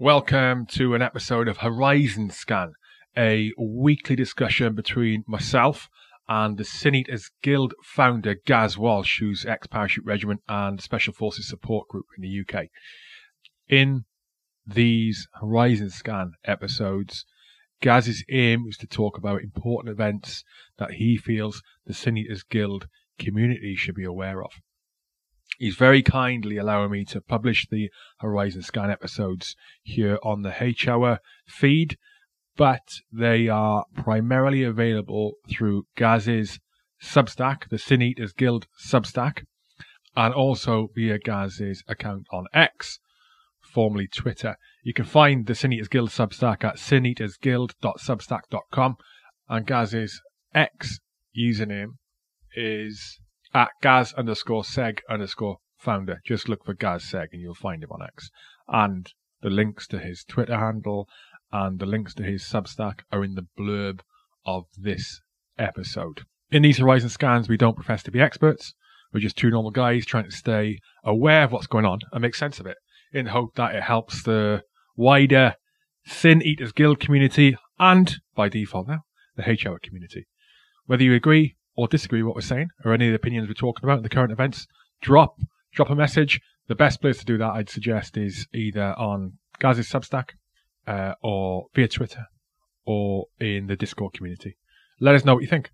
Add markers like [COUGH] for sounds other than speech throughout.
Welcome to an episode of Horizon Scan, a weekly discussion between myself and the Sin Guild founder Gaz Walsh, who's ex Parachute Regiment and Special Forces Support Group in the UK. In these Horizon Scan episodes, Gaz's aim is to talk about important events that he feels the Sin Guild community should be aware of. He's very kindly allowing me to publish the Horizon Scan episodes here on the H Hour feed, but they are primarily available through Gaz's Substack, the Sin Eaters Guild Substack, and also via Gaz's account on X, formerly Twitter. You can find the Sin Eaters Guild Substack at sineatersguild.substack.com, and Gaz's X username is at Gaz underscore Seg underscore founder. Just look for Gaz Seg and you'll find him on X. And the links to his Twitter handle and the links to his Substack are in the blurb of this episode. In these Horizon scans, we don't profess to be experts. We're just two normal guys trying to stay aware of what's going on and make sense of it in the hope that it helps the wider Sin Eaters Guild community and, by default now, the H Hour community. Whether you agree or disagree with what we're saying or any of the opinions we're talking about in the current events, drop drop a message. The best place to do that, I'd suggest, is either on Gaz's Substack uh, or via Twitter or in the Discord community. Let us know what you think.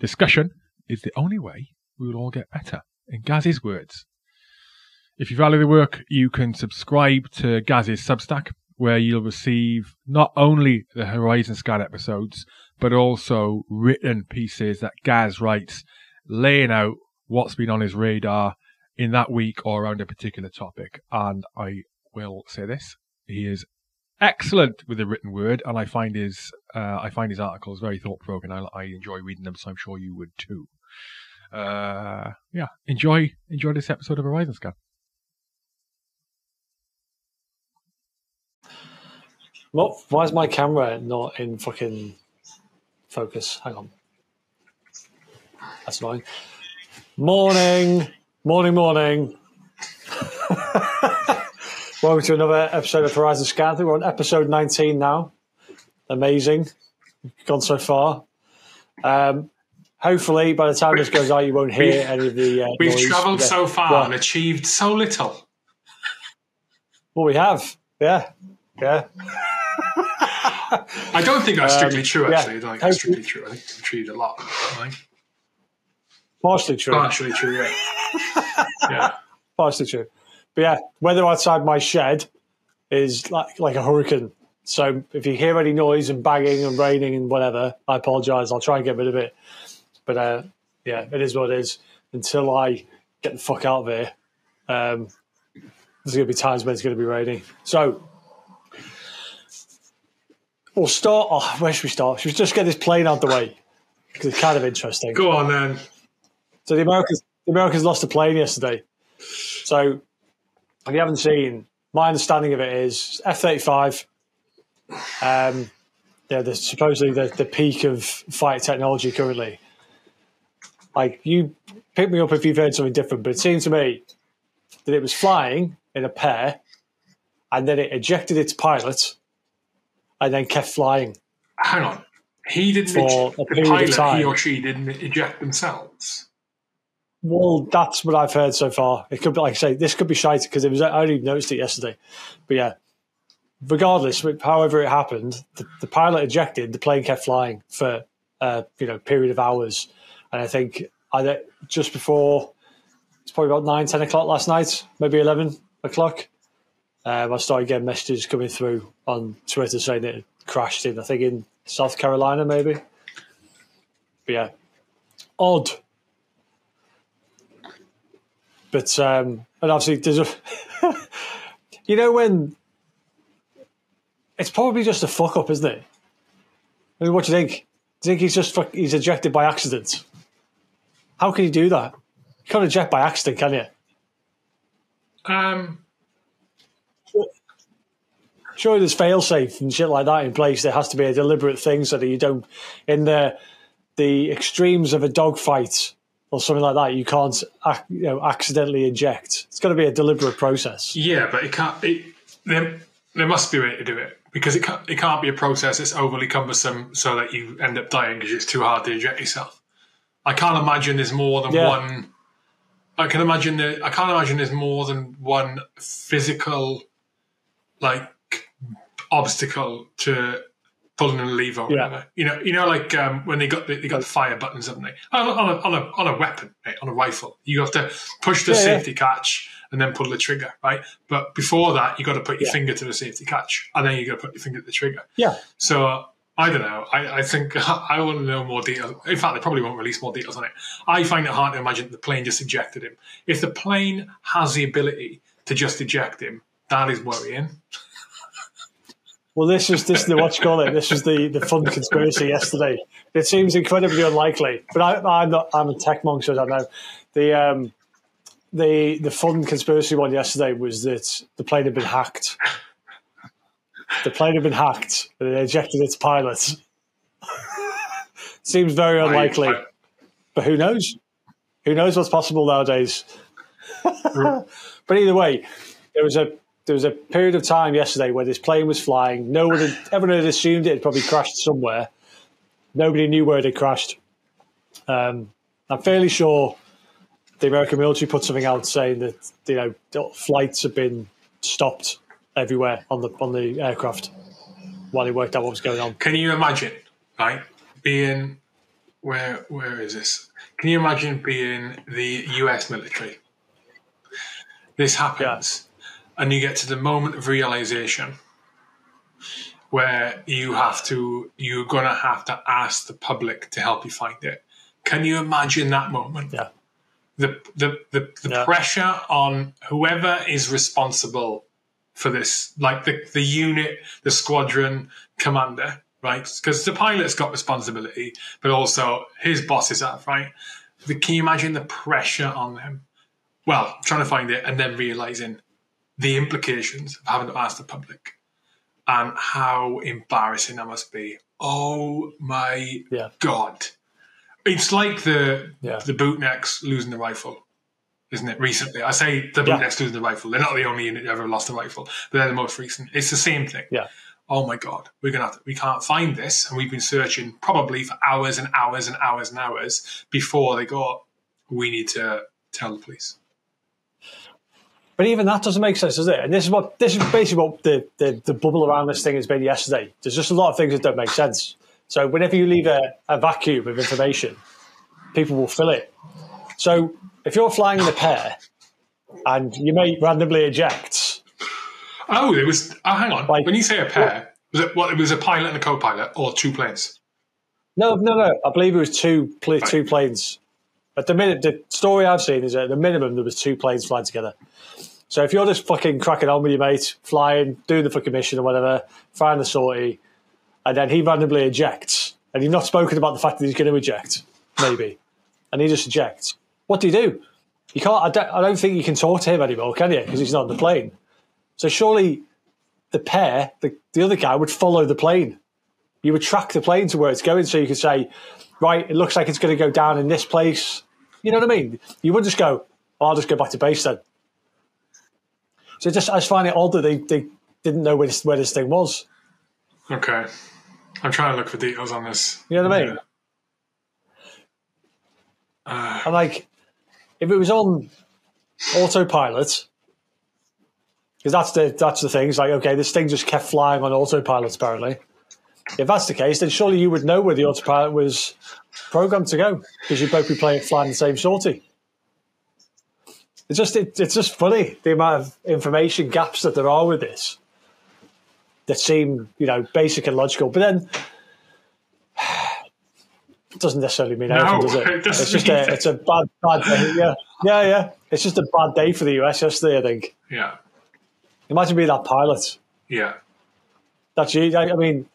Discussion is the only way we will all get better, in Gaz's words. If you value the work, you can subscribe to Gaz's Substack, where you'll receive not only the Horizon Scan episodes, but also written pieces that Gaz writes, laying out what's been on his radar in that week or around a particular topic. And I will say this: he is excellent with the written word, and I find his uh, I find his articles very thought provoking. I, I enjoy reading them, so I'm sure you would too. Uh, yeah, enjoy enjoy this episode of Horizon Scan. What? Why is my camera not in fucking focus? Hang on. That's annoying. Morning, morning, morning. [LAUGHS] Welcome to another episode of Horizon Scan. We're on episode 19 now. Amazing. Gone so far. Um, hopefully, by the time this goes out, you won't hear any of the. Uh, We've travelled Yeah. so far Well, and achieved so little. well, we have. Yeah. Yeah. [LAUGHS] I don't think that's strictly Um, true, yeah. actually. I don't think that's strictly true. I think we've achieved a lot. Partially true. Partially true, yeah. [LAUGHS] yeah. Partially true. But yeah, weather outside my shed is like like a hurricane. So if you hear any noise and banging and raining and whatever, I apologise. I'll try and get rid of it. But uh, yeah, it is what it is. Until I get the fuck out of here, um, there's going to be times when it's going to be raining. So we'll start. Oh, [LAUGHS] where should we start? Should we just get this plane out the way? Because it's kind of interesting. Go on then. So the Americans, the Americans lost a plane yesterday. So if you haven't seen, my understanding of it is F thirty five. Um, yeah, the, supposedly the, the peak of fight technology currently. Like you pick me up if you've heard something different, but it seemed to me that it was flying in a pair, and then it ejected its pilot, and then kept flying. Hang on. He didn't For eject, a the pilot, he or she didn't eject themselves. Well, that's what I've heard so far. It could be, like I say, this could be shite because it was. I only noticed it yesterday, but yeah. Regardless, however it happened, the, the pilot ejected. The plane kept flying for a you know period of hours, and I think either just before it's probably about nine, ten o'clock last night, maybe eleven o'clock. Um, I started getting messages coming through on Twitter saying it crashed in. I think in South Carolina, maybe. But yeah, odd. But um, and obviously there's a, [LAUGHS] you know when it's probably just a fuck up, isn't it? I mean, what do you think? Do you think he's just he's ejected by accident? How can you do that? You can't eject by accident, can you? Um, Surely there's fail safe and shit like that in place. There has to be a deliberate thing so that you don't in the the extremes of a dogfight or something like that. You can't ac- you know accidentally eject. It's got to be a deliberate process. yeah, but it can't. It, the, there must be a way to do it because it can't, it can't be a process that's overly cumbersome so that you end up dying because it's too hard to eject yourself. I can't imagine there's more than Yeah. one. I can imagine that I can't imagine there's more than one physical, like obstacle to pulling a lever. Or Yeah. whatever. You know, you know, like um, when they got the, they got the fire buttons, haven't they? On a, on a, on a, on a weapon, right? on a rifle, you have to push the Yeah, yeah. safety catch and then pull the trigger, right? But before that, you got to put your Yeah. finger to the safety catch, and then you got to put your finger to the trigger. Yeah. So I don't know. I, I think [LAUGHS] I want to know more details. In fact, they probably won't release more details on it. I find it hard to imagine the plane just ejected him. If the plane has the ability to just eject him, that is worrying. Well, this is this is the what you call it. This was the the fun conspiracy yesterday. It seems incredibly unlikely, but I, I'm not. I'm a tech monk, so I don't know. The um, the the fun conspiracy one yesterday was that the plane had been hacked. The plane had been hacked, and it ejected its pilot. [LAUGHS] seems very unlikely, I- but who knows? Who knows what's possible nowadays? [LAUGHS] but either way, there was a there was a period of time yesterday where this plane was flying. No one had, everyone had assumed it had probably crashed somewhere. Nobody knew where it had crashed. Um, I'm fairly sure the American military put something out saying that you know flights have been stopped everywhere on the on the aircraft while they worked out what was going on. Can you imagine, right, being where where is this? Can you imagine being the US military? This happens, and you get to the moment of realization where you have to you're gonna have to ask the public to help you find it. Can you imagine that moment? Yeah. The the the, the Yeah. pressure on whoever is responsible for this, like the, the unit, the squadron commander, right? Because the pilot's got responsibility, but also his bosses have, right? The, can you imagine the pressure on them? Well, trying to find it and then realizing the implications of having to ask the public and how embarrassing that must be. Oh my Yeah. god! It's like the Yeah. the bootnecks losing the rifle, isn't it? Recently, I say the Yeah. bootnecks losing the rifle. They're not the only unit that ever lost the rifle, but they're the most recent. It's the same thing. Yeah. Oh my god, we're gonna have to, we can't find this, and we've been searching probably for hours and hours and hours and hours before they go. We need to tell the police. But even that doesn't make sense, does it? And this is what this is basically what the, the, the bubble around this thing has been yesterday. There's just a lot of things that don't make sense. So whenever you leave a, a vacuum of information, people will fill it. So if you're flying in a pair and your mate randomly ejects, Oh, it was. Oh, hang on. Like- when you say a pair, was it what? It was a pilot and a co-pilot, or two planes? no, no, no, I believe it was two pl- two planes. At the minute, the story I've seen is that at the minimum there was two planes flying together. So if you're just fucking cracking on with your mate, flying, doing the fucking mission or whatever, firing the sortie, and then he randomly ejects, and you've not spoken about the fact that he's going to eject, maybe, and he just ejects. What do you do? You can't. I don't, I don't think you can talk to him anymore, can you? Because he's not on the plane. So surely the pair, the, the other guy, would follow the plane. You would track the plane to where it's going, so you could say, right, it looks like it's going to go down in this place. You know what I mean? You would just go, oh, I'll just go back to base then. So just I just find it odd that they, they didn't know where this, where this thing was. Okay, I'm trying to look for details on this. You know what I mean? Uh, And like, if it was on autopilot, because that's the that's the thing. It's like, okay, this thing just kept flying on autopilot. Apparently, if that's the case, then surely you would know where the autopilot was programmed to go because you'd both be playing flying the same sortie. It's just it, it's just funny the amount of information gaps that there are with this that seem you know basic and logical, but then. [SIGHS] It doesn't necessarily mean anything, No, does it? [LAUGHS] it it's just a, it's a bad, bad day. Yeah, yeah, yeah. It's just a bad day for the US yesterday. I think. yeah, Imagine being that pilot. yeah. That's you. I I mean,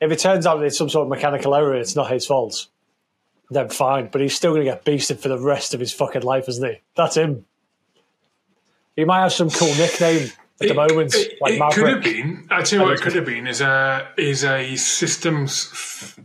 if it turns out it's some sort of mechanical error, it's not his fault. Then fine, but he's still going to get beasted for the rest of his fucking life, isn't he? That's him. He might have some cool nickname at the moment, it, like it could have been. I tell you what, it could have been is a is a systems f-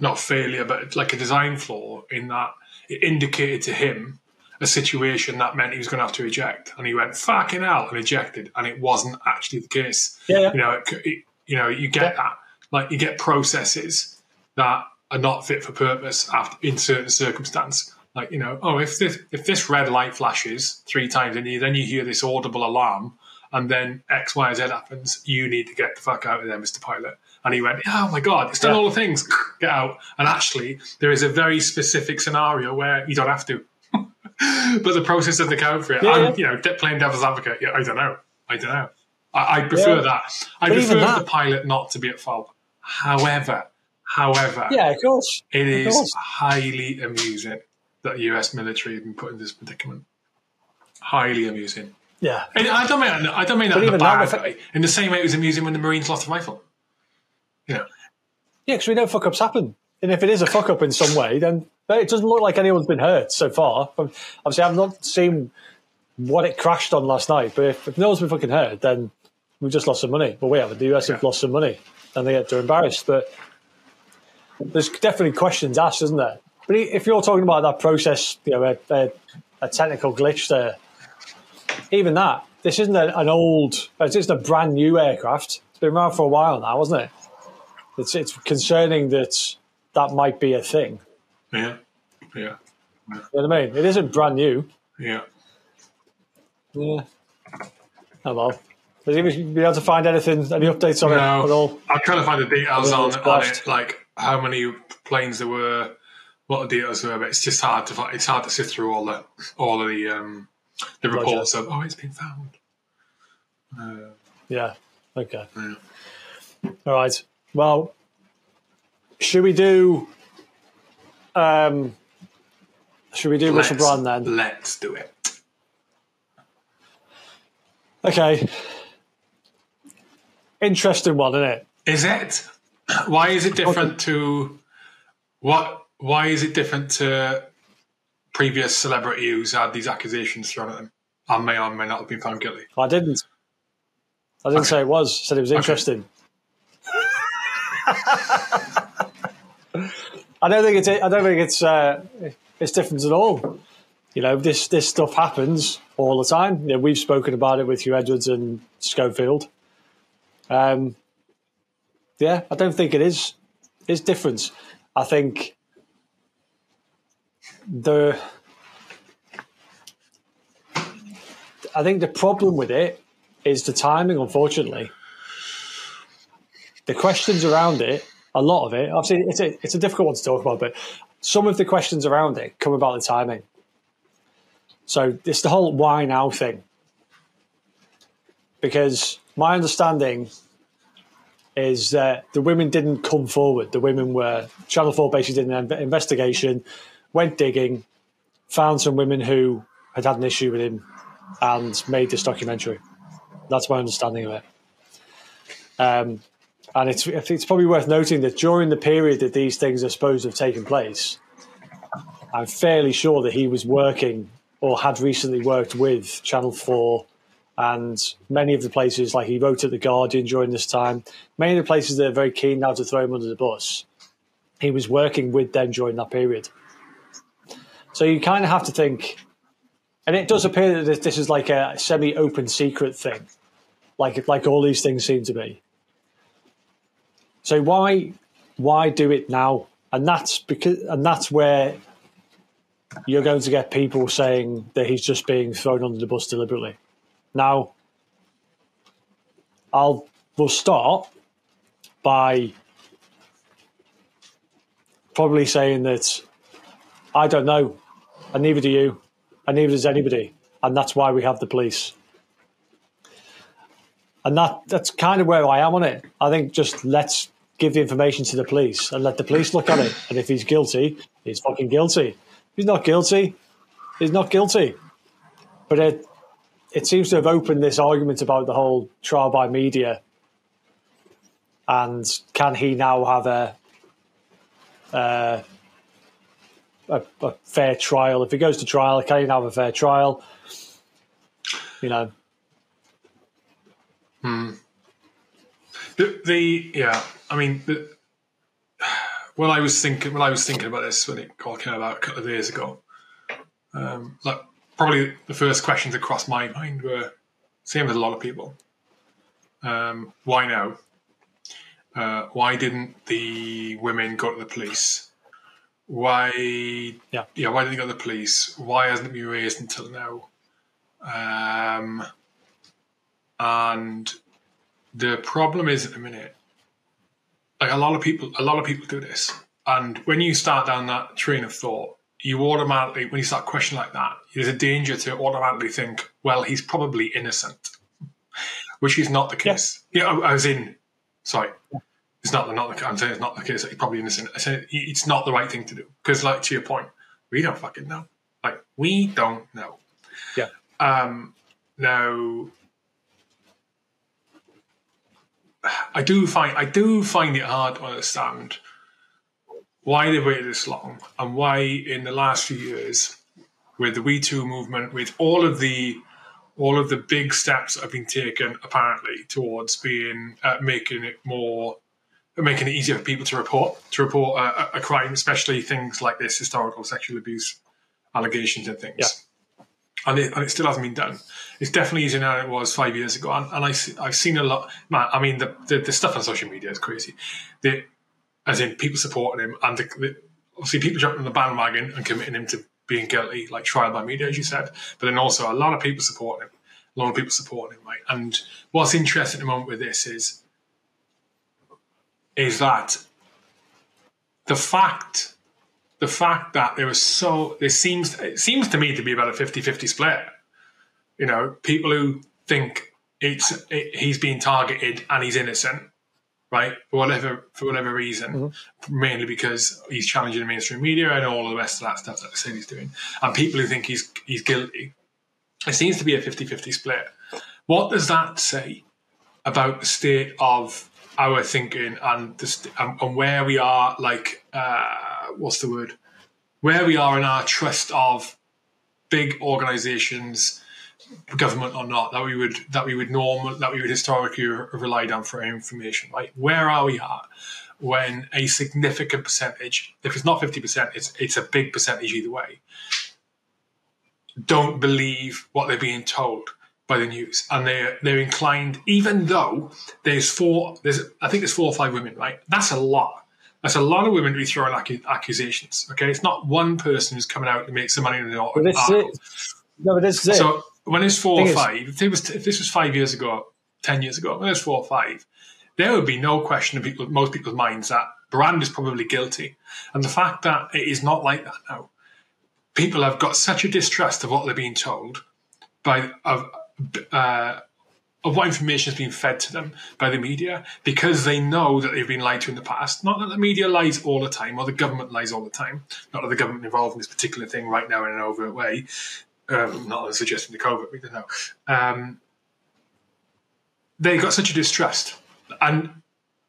not failure, but like a design flaw in that it indicated to him a situation that meant he was going to have to eject, and he went fucking hell and ejected, and it wasn't actually the case. Yeah. You know, it, it, you know, you get that, like you get processes that are not fit for purpose after in certain circumstance. Like you know, oh, if this if this red light flashes three times and you then you hear this audible alarm, and then X, Y, Z happens, you need to get the fuck out of there, Mister Pilot. And he went, oh my god, it's done Yeah. all the things. Get out. And actually, there is a very specific scenario where you don't have to. [LAUGHS] but the process of the account for it, Yeah, I'm, yeah. you know, playing devil's advocate. Yeah, I don't know. I don't know. I, I prefer Yeah. that. I But prefer that- the pilot not to be at fault. However, however, Yeah, of course. it of is course. highly amusing that the US military have been put in this predicament. Highly amusing. Yeah. And I don't mean I don't mean that But in a bad that- way. In the same way it was amusing when the Marines lost a rifle. You know, Yeah, because we know fuck ups happen. And if it is a fuck up in some way, then it doesn't look like anyone's been hurt so far. Obviously, I've not seen what it crashed on last night, but if, if no one's been fucking hurt, then we've just lost some money. Well, we haven't. The US have lost some money and they, they're embarrassed. But there's definitely questions asked, isn't there? But if you're talking about that process, you know, a, a, a technical glitch there, even that, this isn't a, an old, this isn't a brand new aircraft. It's been around for a while now, hasn't it? It's it's concerning that that might be a thing. yeah, yeah, You know what I mean? It isn't brand new. yeah. Yeah. Oh well. Has he been able to find anything, any updates on it at all? I'm trying to find the details on, on it, like how many planes there were, what the details were. But it's just hard to find. It's hard to sift through all the all of the um, the Roger. reports of oh, it's been found. Uh, Yeah. Okay. Yeah. All right. Well, should we do? Um, should we do Russell let's- Brand then? Let's do it. Okay. Interesting one, isn't it? Is it? Why is it different to what? Why is it different to previous celebrity who's had these accusations thrown at them and may or may not have been found guilty? I didn't. I didn't Okay. say it was. I said it was interesting. I don't think it's. I don't think it's. Uh, it's different at all. You know, this this stuff happens all the time. You know, we've spoken about it with Huw Edwards and Schofield. Um, yeah, I don't think it is. It's different. I think the. I think the problem with it is the timing, unfortunately. The questions around it, a lot of it, obviously, it's a, it's a difficult one to talk about, but some of the questions around it come about the timing. So it's the whole why now thing. Because my understanding is that the women didn't come forward. The women were, Channel 4 basically did an investigation, went digging, found some women who had had an issue with him and made this documentary. That's my understanding of it. Um, and it's it's probably worth noting that during the period that these things are supposed to have taken place, I'm fairly sure that he was working or had recently worked with Channel 4 and many of the places, like he wrote at The Guardian during this time, many of the places that are very keen now to throw him under the bus, he was working with them during that period. So you kind of have to think, and it does appear that this- is like a semi-open secret thing, like like all these things seem to be. So why why do it now? And that's because and that's where you're going to get people saying that he's just being thrown under the bus deliberately. Now, I'll we'll start by probably saying that I don't know, and neither do you, and neither does anybody, and that's why we have the police. And that that's kind of where I am on it. I think just let's give the information to the police and let the police look at it. And if he's guilty, he's fucking guilty. If he's not guilty, he's not guilty. But it it seems to have opened this argument about the whole trial by media. And can he now have a uh, a, a fair trial? If he goes to trial, can he now have a fair trial? You know, The, the yeah, I mean, the, when I was thinking when I was thinking about this when it all came about a couple of years ago, um, like probably the first questions that crossed my mind were same as a lot of people. Um, why now? Uh, why didn't the women go to the police? Why? Yeah. Yeah. Why didn't they go to the police? Why hasn't it been raised until now? Um, and the problem is at the minute, like a lot of people, a lot of people do this, and when you start down that train of thought, you automatically, when you start questioning like that, there's a danger to automatically think, well, he's probably innocent, which is not the case. Yeah, I was in. Sorry, it's not the not the. I'm saying it's not the case that he's probably innocent. I say it's not the right thing to do because, like to your point, we don't fucking know. Like we don't know. Yeah. Um. Now, I do find I do find it hard to understand why they waited this long and why in the last few years with the Me Too movement, with all of the all of the big steps that have been taken apparently towards being uh, making it more making it easier for people to report to report a, a, crime, especially things like this historical sexual abuse allegations and things. Yeah. And it, and it still hasn't been done. It's definitely easier now than it was five years ago. And, and I, I've seen a lot. Man, I mean, the, the, the stuff on social media is crazy. The, as in people supporting him, and the, the, obviously people jumping on the bandwagon and committing him to being guilty, like trial by media, as you said. But then also a lot of people supporting him, a lot of people supporting him, right? And what's interesting at the moment with this is, is that the fact, the fact that there was so there seems it seems to me to be about a 50-50 split. You know, people who think it's it, he's being targeted and he's innocent right? For whatever for whatever reason, mm-hmm. mainly because he's challenging the mainstream media and all the rest of that stuff that they say he's doing. And people who think he's he's guilty. It seems to be a 50-50 split. What does that say about the state of our thinking and the, and, and where we are? Like, uh, what's the word? Where we are in our trust of big organisations government or not that we would that we would normal that we would historically relied on for information right? Where are we at when a significant percentage if it's not 50% it's it's a big percentage either way don't believe what they're being told by the news? And they're they're inclined even though there's four there's i think there's four or five women right? That's a lot. That's a lot of women to be throwing accusations okay? It's not one person who's coming out to make some money in the this is, no, but this is so, it when it's four or five, if, was, if, this was five years ago, ten years ago, when it was four or five, there would be no question in people, most people's minds that Brand is probably guilty. And the fact that it is not like that now, people have got such a distrust of what they're being told by of uh, of what information has been fed to them by the media because they know that they've been lied to in the past. Not that the media lies all the time or the government lies all the time. Not that the government involved in this particular thing right now in an overt way, um, not suggesting the COVID, we don't know. Um, they got such a distrust, and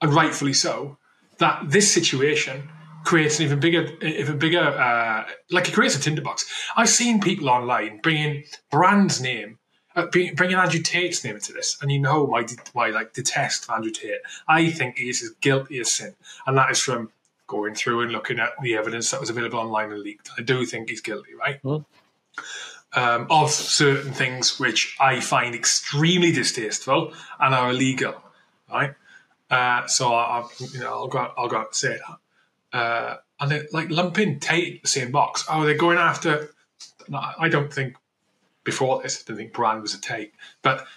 and rightfully so, that this situation creates an even bigger, even bigger, uh, like it creates a tinderbox. I've seen people online bringing Brand's name, uh, bringing Andrew Tate's name into this, and you know my my like detest Andrew Tate. I think he is as guilty as sin, and that is from going through and looking at the evidence that was available online and leaked. I do think he's guilty, right? Mm um, of certain things which I find extremely distasteful and are illegal, right? Uh, so I, you know, I'll go, out, I'll go out and say that. Uh, and they like lumping Tate in the same box. Oh, they're going after. I don't think before this. I didn't think Brand was a Tate, but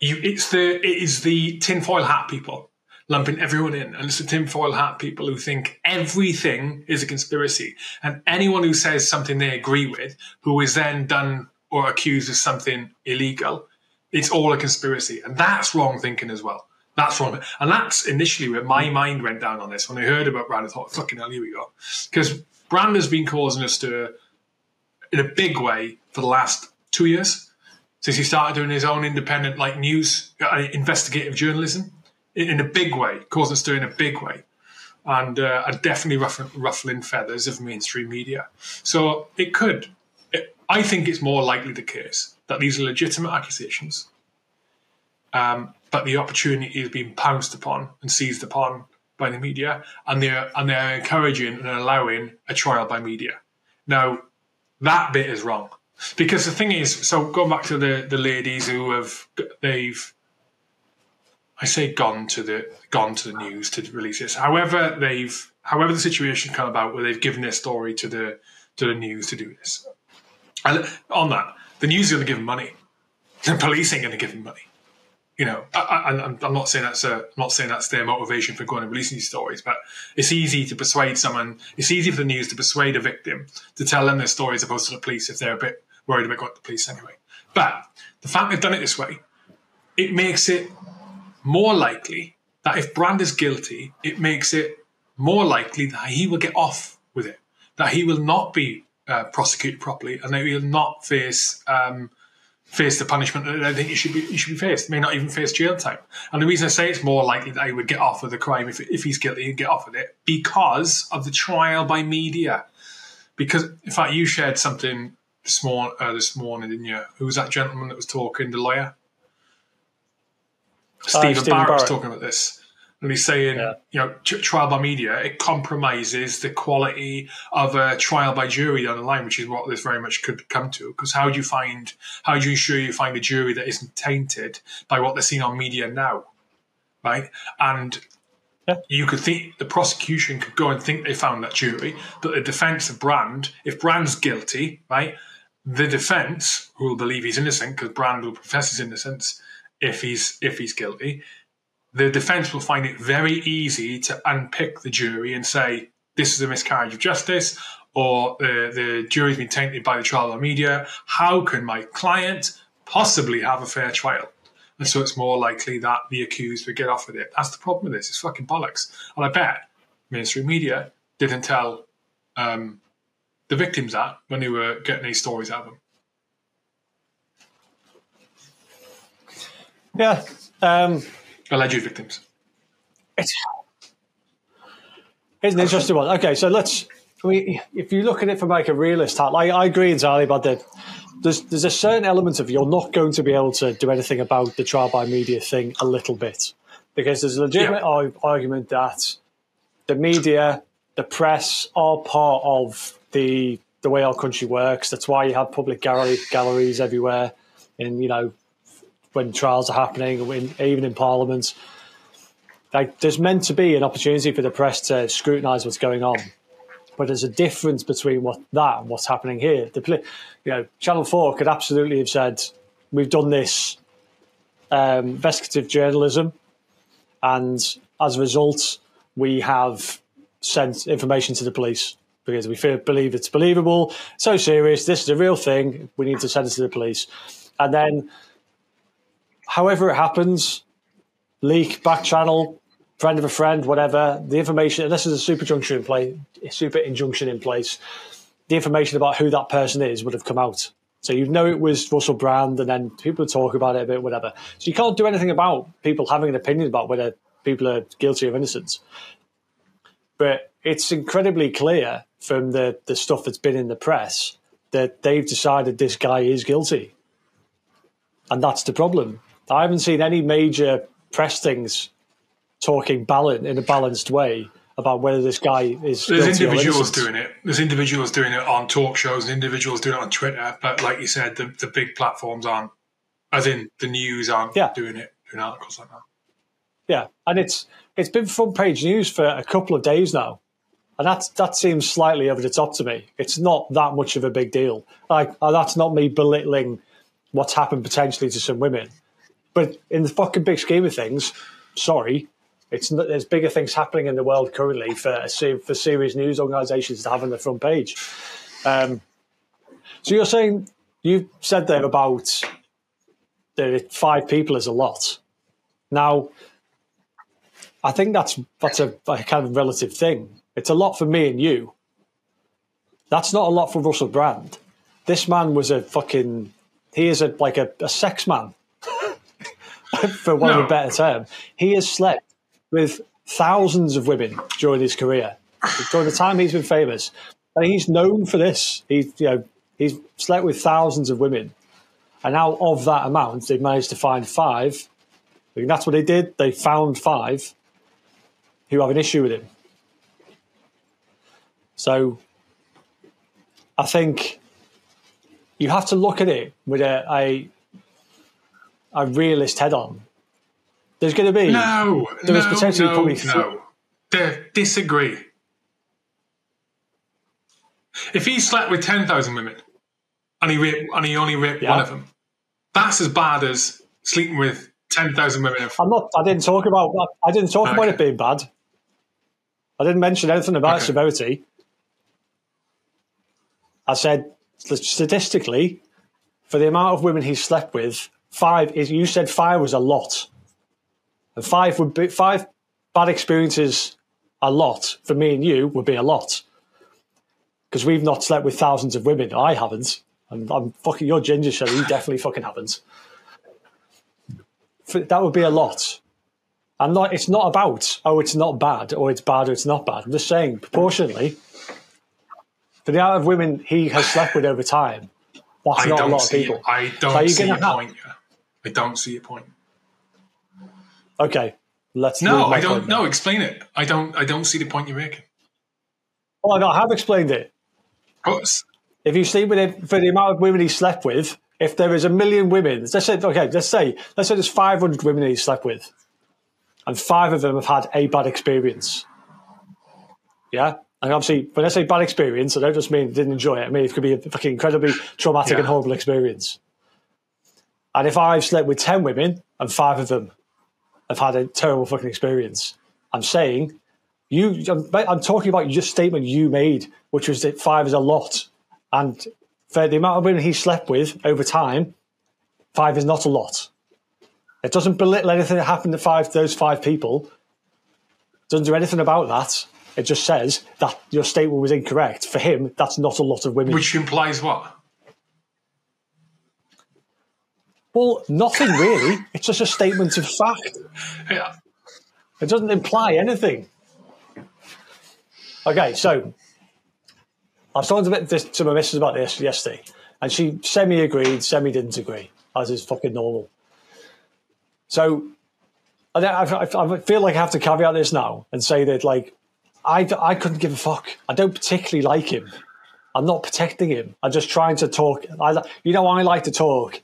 you, it's the it is the tinfoil hat people lumping everyone in. And it's the tinfoil hat people who think everything is a conspiracy. And anyone who says something they agree with, who is then done or accused of something illegal, it's all a conspiracy. And that's wrong thinking as well. That's wrong. And that's initially where my mind went down on this. When I heard about Brand, I thought, fucking hell, here we go. Because Brand has been causing a stir in a big way for the last two years since he started doing his own independent like news uh, investigative journalism in a big way, causing stir in a big way, and uh, are definitely ruffling, ruffling feathers of mainstream media. So it could. It, I think it's more likely the case that these are legitimate accusations, um, but the opportunity is being pounced upon and seized upon by the media, and they're and they're encouraging and allowing a trial by media. Now, That bit is wrong. Because the thing is, so going back to the, the ladies who have they've I say gone to the gone to the news to release this. However, they've however the situation come about where they've given their story to the to the news to do this. And on that, the news is going to give them money. The police ain't going to give them money. You know, I, am not saying that's a, I'm not saying that's their motivation for going and releasing these stories, but it's easy to persuade someone. It's easy for the news to persuade a victim to tell them their story as opposed to the police if they're a bit worried about going to the police anyway. But the fact they've done it this way, it makes it more likely that if Brand is guilty, it makes it more likely that he will get off with it, that he will not be uh, prosecuted properly, and that he will not face um, face the punishment that I think he should be he should be faced. May not even face jail time. And the reason I say it's more likely that he would get off with the crime if, if he's guilty and get off with it because of the trial by media. Because in fact, you shared something this morning, uh, this morning, didn't you? Who was that gentleman that was talking? The lawyer. Uh, Stephen, Stephen Barrett, Barrett was talking about this, and he's saying, yeah. you know, trial by media it compromises the quality of a trial by jury down the line, which is what this very much could come to. Because how do you find, how do you ensure you find a jury that isn't tainted by what they're seeing on media now, right? And yeah. You could think the prosecution could go and think they found that jury, but the defense of Brand, if Brand's guilty, right, the defense, who will believe he's innocent because Brand will profess his innocence, if he's if he's guilty, the defense will find it very easy to unpick the jury and say this is a miscarriage of justice or the, the jury's been tainted by the trial of media. How can my client possibly have a fair trial? And so it's more likely that the accused would get off with it. That's the problem with this. It's fucking bollocks. And I bet mainstream media didn't tell um, the victims that when they were getting these stories out of them. Yeah. Um, Alleged victims. It's, it's an interesting one. Okay, so let's. We, if you look at it from like a realist, hat, like I agree entirely about that. There's there's a certain element of you're not going to be able to do anything about the trial by media thing a little bit because there's a legitimate yeah. argument that the media, the press are part of the the way our country works. That's why you have public gallery, galleries everywhere, and you know when trials are happening, when, even in Parliament. Like, there's meant to be an opportunity for the press to scrutinise what's going on, but there's a difference between what that and what's happening here. The, you know, Channel Four could absolutely have said, "We've done this um, investigative journalism, and as a result, we have sent information to the police." Because we feel, believe it's believable, so serious. This is a real thing. We need to send it to the police, and then however it happens, leak, back channel, friend of a friend, whatever, the information, this is a super junction in super injunction in place, the information about who that person is would have come out. So you know it was Russell Brand, and then people would talk about it a bit, whatever. So you can't do anything about people having an opinion about whether people are guilty or innocent. But it's incredibly clear from the, the stuff that's been in the press that they've decided this guy is guilty. And that's the problem. I haven't seen any major press things talking balance in a balanced way about whether this guy is. There's individuals doing it. There's individuals doing it on talk shows and individuals doing it on Twitter. But like you said, the, the big platforms aren't, as in the news aren't yeah. doing it, doing articles like that. Yeah, and it's it's been front page news for a couple of days now, and that that seems slightly over the top to me. It's not that much of a big deal. Like uh, that's not me belittling what's happened potentially to some women. But in the fucking big scheme of things, sorry, it's not, there's bigger things happening in the world currently for for serious news organisations to have on the front page. Um, so you're saying you've said there about that five people is a lot. Now, I think that's that's a, a kind of relative thing. It's a lot for me and you. That's not a lot for Russell Brand. This man was a fucking. He is a like a, a sex man. [LAUGHS] for one no. of a better term, he has slept with thousands of women during his career. during the time he's been famous, and he's known for this. He's you know he's slept with thousands of women, and out of that amount, they've managed to find five. I mean, that's what they did. They found five who have an issue with him. So, I think you have to look at it with a a, a realist head on. There's going to be No, There no, potentially no, probably th- no. They disagree. If he slept with ten thousand women and he raped, and he only raped Yeah. one of them, that's as bad as sleeping with ten thousand women. I'm not. I didn't talk about. I didn't talk about it being bad. I didn't mention anything about Okay. severity. I said statistically, for the amount of women he slept with, five is. You said five was a lot, and five would be five bad experiences. A lot for me and you would be a lot because we've not slept with thousands of women. I haven't. I'm, I'm fucking. You're ginger, so you definitely fucking haven't that would be a lot. And not, it's not about oh, it's not bad or it's bad or it's not bad. I'm just saying proportionally, for the amount of women he has slept with over time, that's I not a lot of people. I don't you're see gonna your have- point. Yeah. I don't see a point. Okay, let's. No, I don't. No, explain it. I don't. I don't see the point you're making. Oh, no, I have explained it. If you sleep with him for the amount of women he slept with, if there is a million women, let's say okay, let's say let's say there's 500 women he slept with, and five of them have had a bad experience. Yeah, and obviously when I say bad experience, I don't just mean didn't enjoy it. I mean it could be a fucking incredibly traumatic and horrible experience. And if I've slept with 10 women and five of them have had a terrible fucking experience, I'm saying you. I'm, talking about your statement you made, which was that five is a lot, and for the amount of women he slept with over time, five is not a lot. It doesn't belittle anything that happened to five those five people. Doesn't do anything about that. It just says that your statement was incorrect. For him, that's not a lot of women. which implies what? Well, nothing really. It's just a statement of fact. [LAUGHS] Yeah. It doesn't imply anything. Okay, so I was talking to, this, to my missus about this yesterday, and she semi agreed, semi didn't agree, as is fucking normal. So I, I, I feel like I have to caveat this now and say that, like, I, I couldn't give a fuck. I don't particularly like him. I'm not protecting him. I'm just trying to talk. I, you know, I like to talk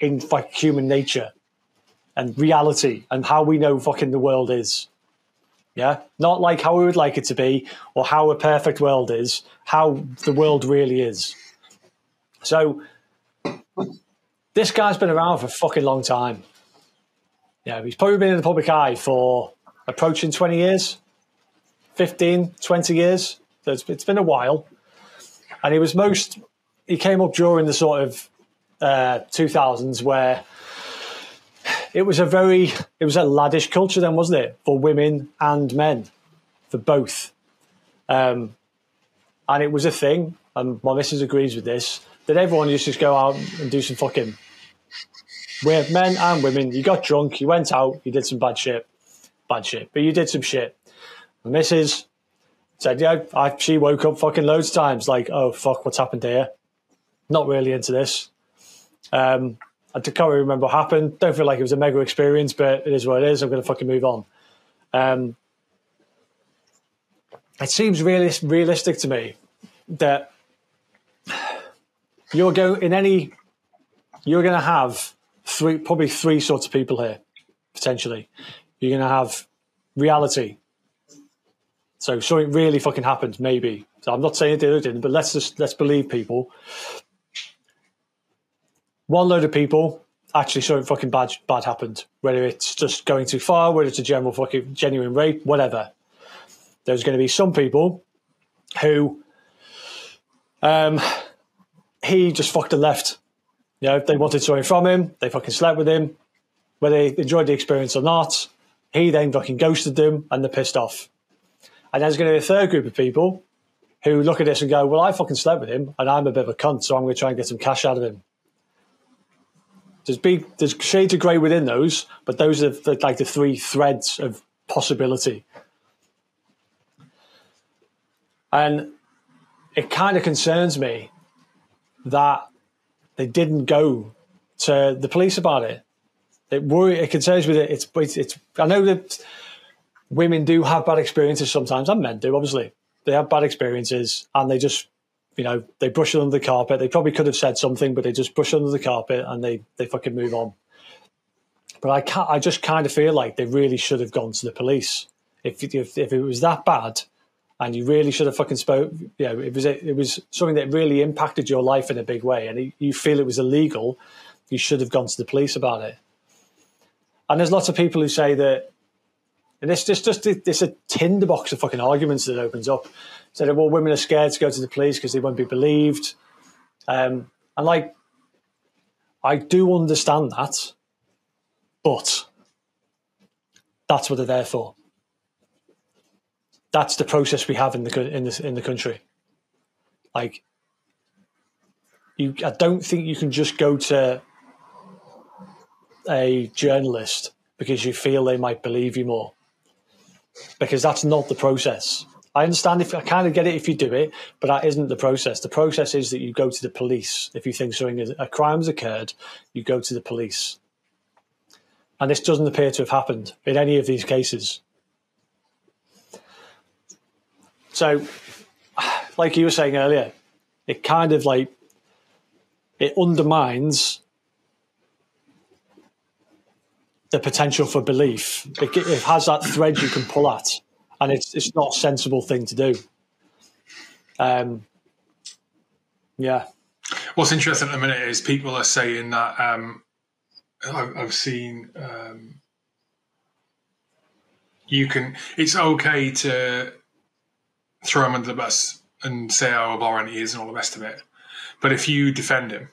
in like human nature and reality and how we know fucking the world is. Yeah, not like how we would like it to be or how a perfect world is, how the world really is. So, this guy's been around for a fucking long time. Yeah, he's probably been in the public eye for approaching 20 years, 15, 20 years. So it's, it's been a while. And he was most, he came up during the sort of uh, 2000s where it was a very it was a laddish culture then wasn't it for women and men for both. Um, and it was a thing and my missus agrees with this that everyone used to just go out and do some fucking where men and women. You got drunk you went out you did some bad shit bad shit but you did some shit. My missus said yeah I, she woke up fucking loads of times like oh fuck what's happened here? Not really into this um, I can't really remember what happened. Don't feel like it was a mega experience, but it is what it is. I'm going to fucking move on. Um, it seems realis- realistic to me that you're going in any. You're going to have three, probably three sorts of people here, potentially. You're going to have reality. So something really fucking happened, maybe. So I'm not saying it did or didn't, but let's just let's believe people one load of people actually something fucking bad bad happened. Whether it's just going too far, whether it's a general fucking genuine rape, whatever. There's going to be some people who um he just fucked and left. You know, they wanted something from him, they fucking slept with him, whether they enjoyed the experience or not, he then fucking ghosted them and they're pissed off. And there's going to be a third group of people who look at this and go, Well, I fucking slept with him and I'm a bit of a cunt, so I'm going to try and get some cash out of him. There's big, there's shades of grey within those, but those are the, like the three threads of possibility. And it kind of concerns me that they didn't go to the police about it. It worry, it concerns me that it's, it's, it's I know that women do have bad experiences sometimes, and men do, obviously. They have bad experiences and they just, you know, they brush it under the carpet. They probably could have said something, but they just brush it under the carpet and they they fucking move on. But I can't. I just kind of feel like they really should have gone to the police. If if, if it was that bad, and you really should have fucking spoke. You know, it was it was something that really impacted your life in a big way, and you feel it was illegal. You should have gone to the police about it. And there's lots of people who say that, and it's just just it's a tinderbox of fucking arguments that opens up. That well, women are scared to go to the police because they won't be believed. Um, and like, I do understand that, but that's what they're there for. That's the process we have in the in the in the country. Like, you, I don't think you can just go to a journalist because you feel they might believe you more. Because that's not the process. I understand if I kind of get it if you do it, but that isn't the process. The process is that you go to the police. If you think something a crime has occurred, you go to the police. And this doesn't appear to have happened in any of these cases. So, like you were saying earlier, it kind of like it undermines the potential for belief. It, it, has that thread you can pull at, and it's it's not a sensible thing to do. Um, yeah. What's interesting at the minute is people are saying that um, I've, I've, seen um, you can. It's okay to throw him under the bus and say how abhorrent he is and all the rest of it, but if you defend him,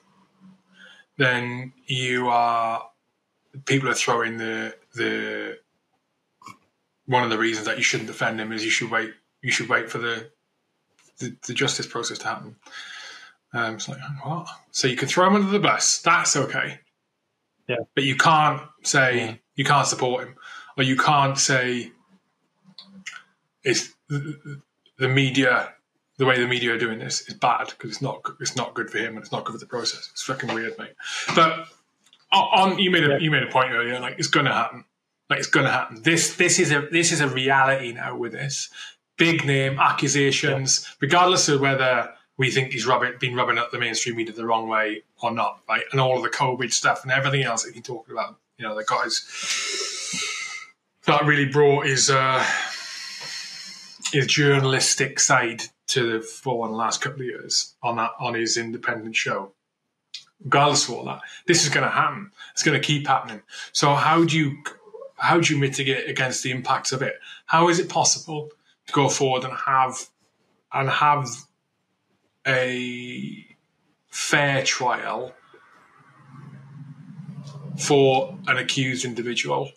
then you are people are throwing the the one of the reasons that you shouldn't defend him is you should wait you should wait for the the, the justice process to happen. Um, it's like what? So you can throw him under the bus. That's okay. Yeah. But you can't say yeah. you can't support him, or you can't say it's the, the media. The way the media are doing this is bad because it's not it's not good for him and it's not good for the process. It's fucking weird, mate. But on you made a yeah. you made a point earlier, like it's going to happen. Like it's going to happen. This this is a this is a reality now with this big name accusations, yeah. regardless of whether we think he's rubbing, been rubbing up the mainstream media the wrong way or not, right? And all of the COVID stuff and everything else that he talked about, you know, the guys that really brought his uh, his journalistic side to the fore in the last couple of years on that on his independent show regardless of all that, this is going to happen. It's going to keep happening. So how do you how do you mitigate against the impacts of it? How is it possible to go forward and have and have a fair trial for an accused individual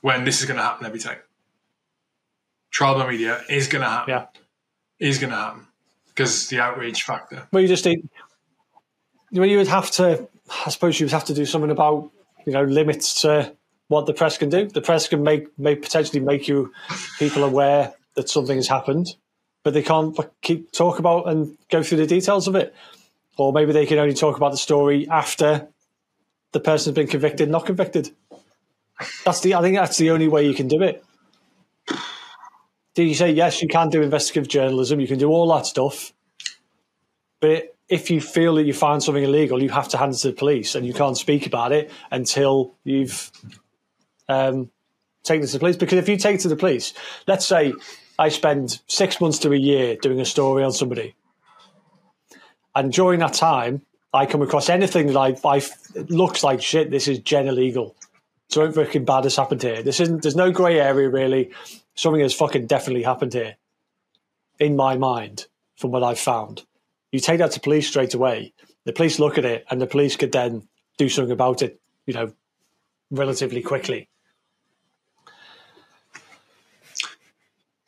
when this is going to happen every time? Trial by media is going to happen. Yeah. Is going to happen because the outrage factor. Well, you just need well, you would have to, I suppose, you would have to do something about you know limits to what the press can do. The press can make may potentially make you people aware that something has happened, but they can't keep talk about and go through the details of it. Or maybe they can only talk about the story after the person's been convicted, not convicted. That's the I think that's the only way you can do it. Do you say yes? You can do investigative journalism. You can do all that stuff, but if you feel that you find something illegal, you have to hand it to the police, and you can't speak about it until you've um, taken it to the police. Because if you take it to the police, let's say I spend six months to a year doing a story on somebody, and during that time, I come across anything that I, I looks like shit. This is gen illegal. Something fucking bad has happened here. This isn't. There's no grey area really. Something has fucking definitely happened here, in my mind, from what I've found you take that to police straight away. The police look at it, and the police could then do something about it. You know, relatively quickly.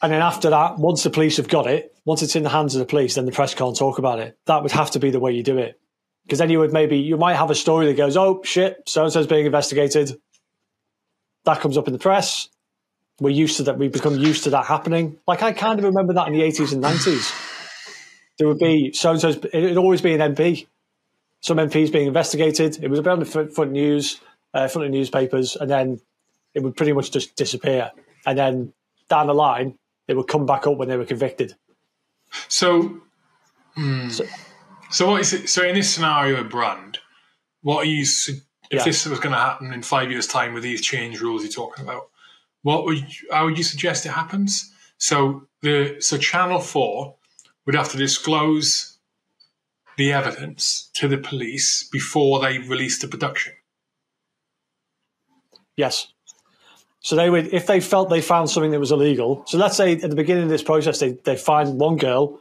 And then after that, once the police have got it, once it's in the hands of the police, then the press can't talk about it. That would have to be the way you do it. Because then you would maybe, you might have a story that goes, oh shit, so and so's being investigated. That comes up in the press. We're used to that. We've become used to that happening. Like I kind of remember that in the 80s and 90s there would be so and so. It'd always be an MP. Some MPs being investigated. It was about the front news, uh, front of newspapers, and then it would pretty much just disappear. And then down the line, it would come back up when they were convicted. So So what is it? So in this scenario Brand, what are you? If Yeah. this was going to happen in five years' time with these change rules you're talking about, what would you, how would you suggest it happens? So the so Channel Four would have to disclose the evidence to the police before they release the production. Yes. So they would, if they felt they found something that was illegal. So let's say at the beginning of this process, they they find one girl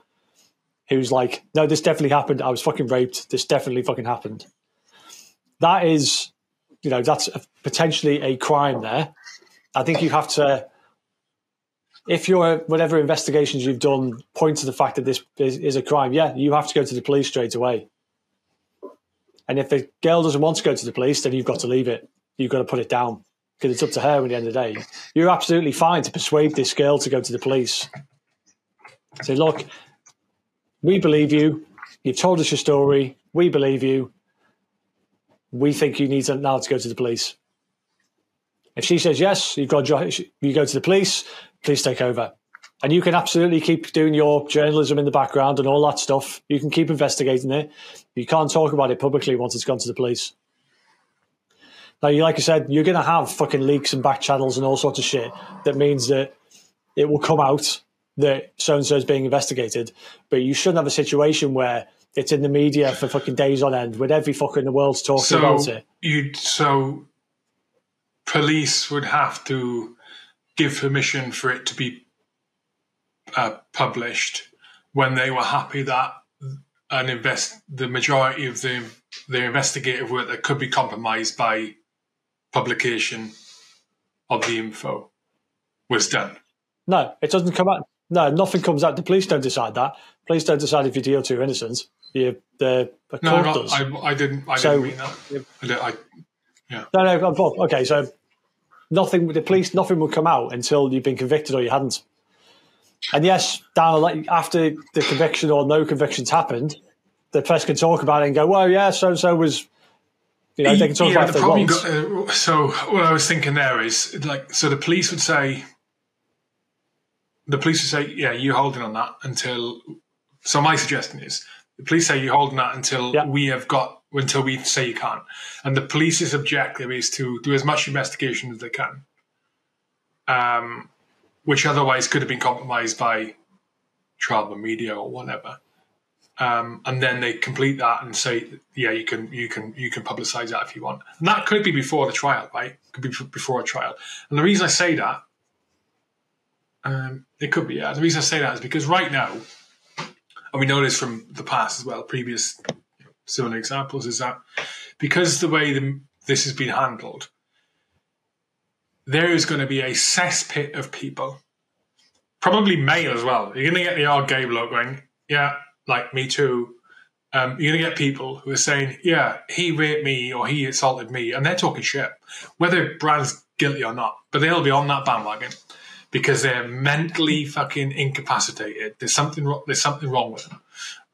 who's like, "No, this definitely happened. I was fucking raped. This definitely fucking happened." That is, you know, that's a, potentially a crime. There, I think you have to. If your whatever investigations you've done point to the fact that this is, is a crime, yeah, you have to go to the police straight away. And if the girl doesn't want to go to the police, then you've got to leave it. You've got to put it down because it's up to her at the end of the day. You're absolutely fine to persuade this girl to go to the police. Say, look, we believe you. You've told us your story. We believe you. We think you need to now to go to the police. If she says yes, you've got you go to the police. Police take over, and you can absolutely keep doing your journalism in the background and all that stuff. You can keep investigating it. You can't talk about it publicly once it's gone to the police. Now, you like I said, you're going to have fucking leaks and back channels and all sorts of shit. That means that it will come out that so and so is being investigated. But you shouldn't have a situation where it's in the media for fucking days on end, with every fucker in the world's talking So about it. you so police would have to give permission for it to be uh, published when they were happy that an invest the majority of the their investigative work that could be compromised by publication of the info was done. No, it doesn't come out. No, nothing comes out. The police don't decide that. Police don't decide if you're guilty or innocent. You, the, the No, court no, does. I, I didn't. I So- didn't mean that. I, did- I, No, no, Okay, so nothing. With the police, nothing will come out until you've been convicted or you hadn't. And yes, down after the conviction or no convictions happened, the press can talk about it and go, "Well, yeah, so and so was." You know, they can talk yeah, about the it if they problem got. Uh, so what I was thinking there is like, so the police would say, the police would say, yeah, you're holding on that until. So my suggestion is, the police say you're holding that until Yeah. we have got until we say you can't, and the police's objective is to do as much investigation as they can, um, which otherwise could have been compromised by tribal media or whatever um, and then they complete that and say, yeah, you can you can you can publicize that if you want. And that could be before the trial, right? Could be before a trial. And the reason I say that, um, it could be. Yeah, the reason I say that is because right now, and we know this from the past as well, previous similar examples, is that because the way the, this has been handled, there is going to be a cesspit of people, probably male as well. You're going to get the odd gay bloke going, yeah, like me too. Um, you're going to get people who are saying, yeah, he raped me or he assaulted me, and they're talking shit, whether Brand's guilty or not. But they'll be on that bandwagon because they're mentally fucking incapacitated. There's something. There's something wrong with them,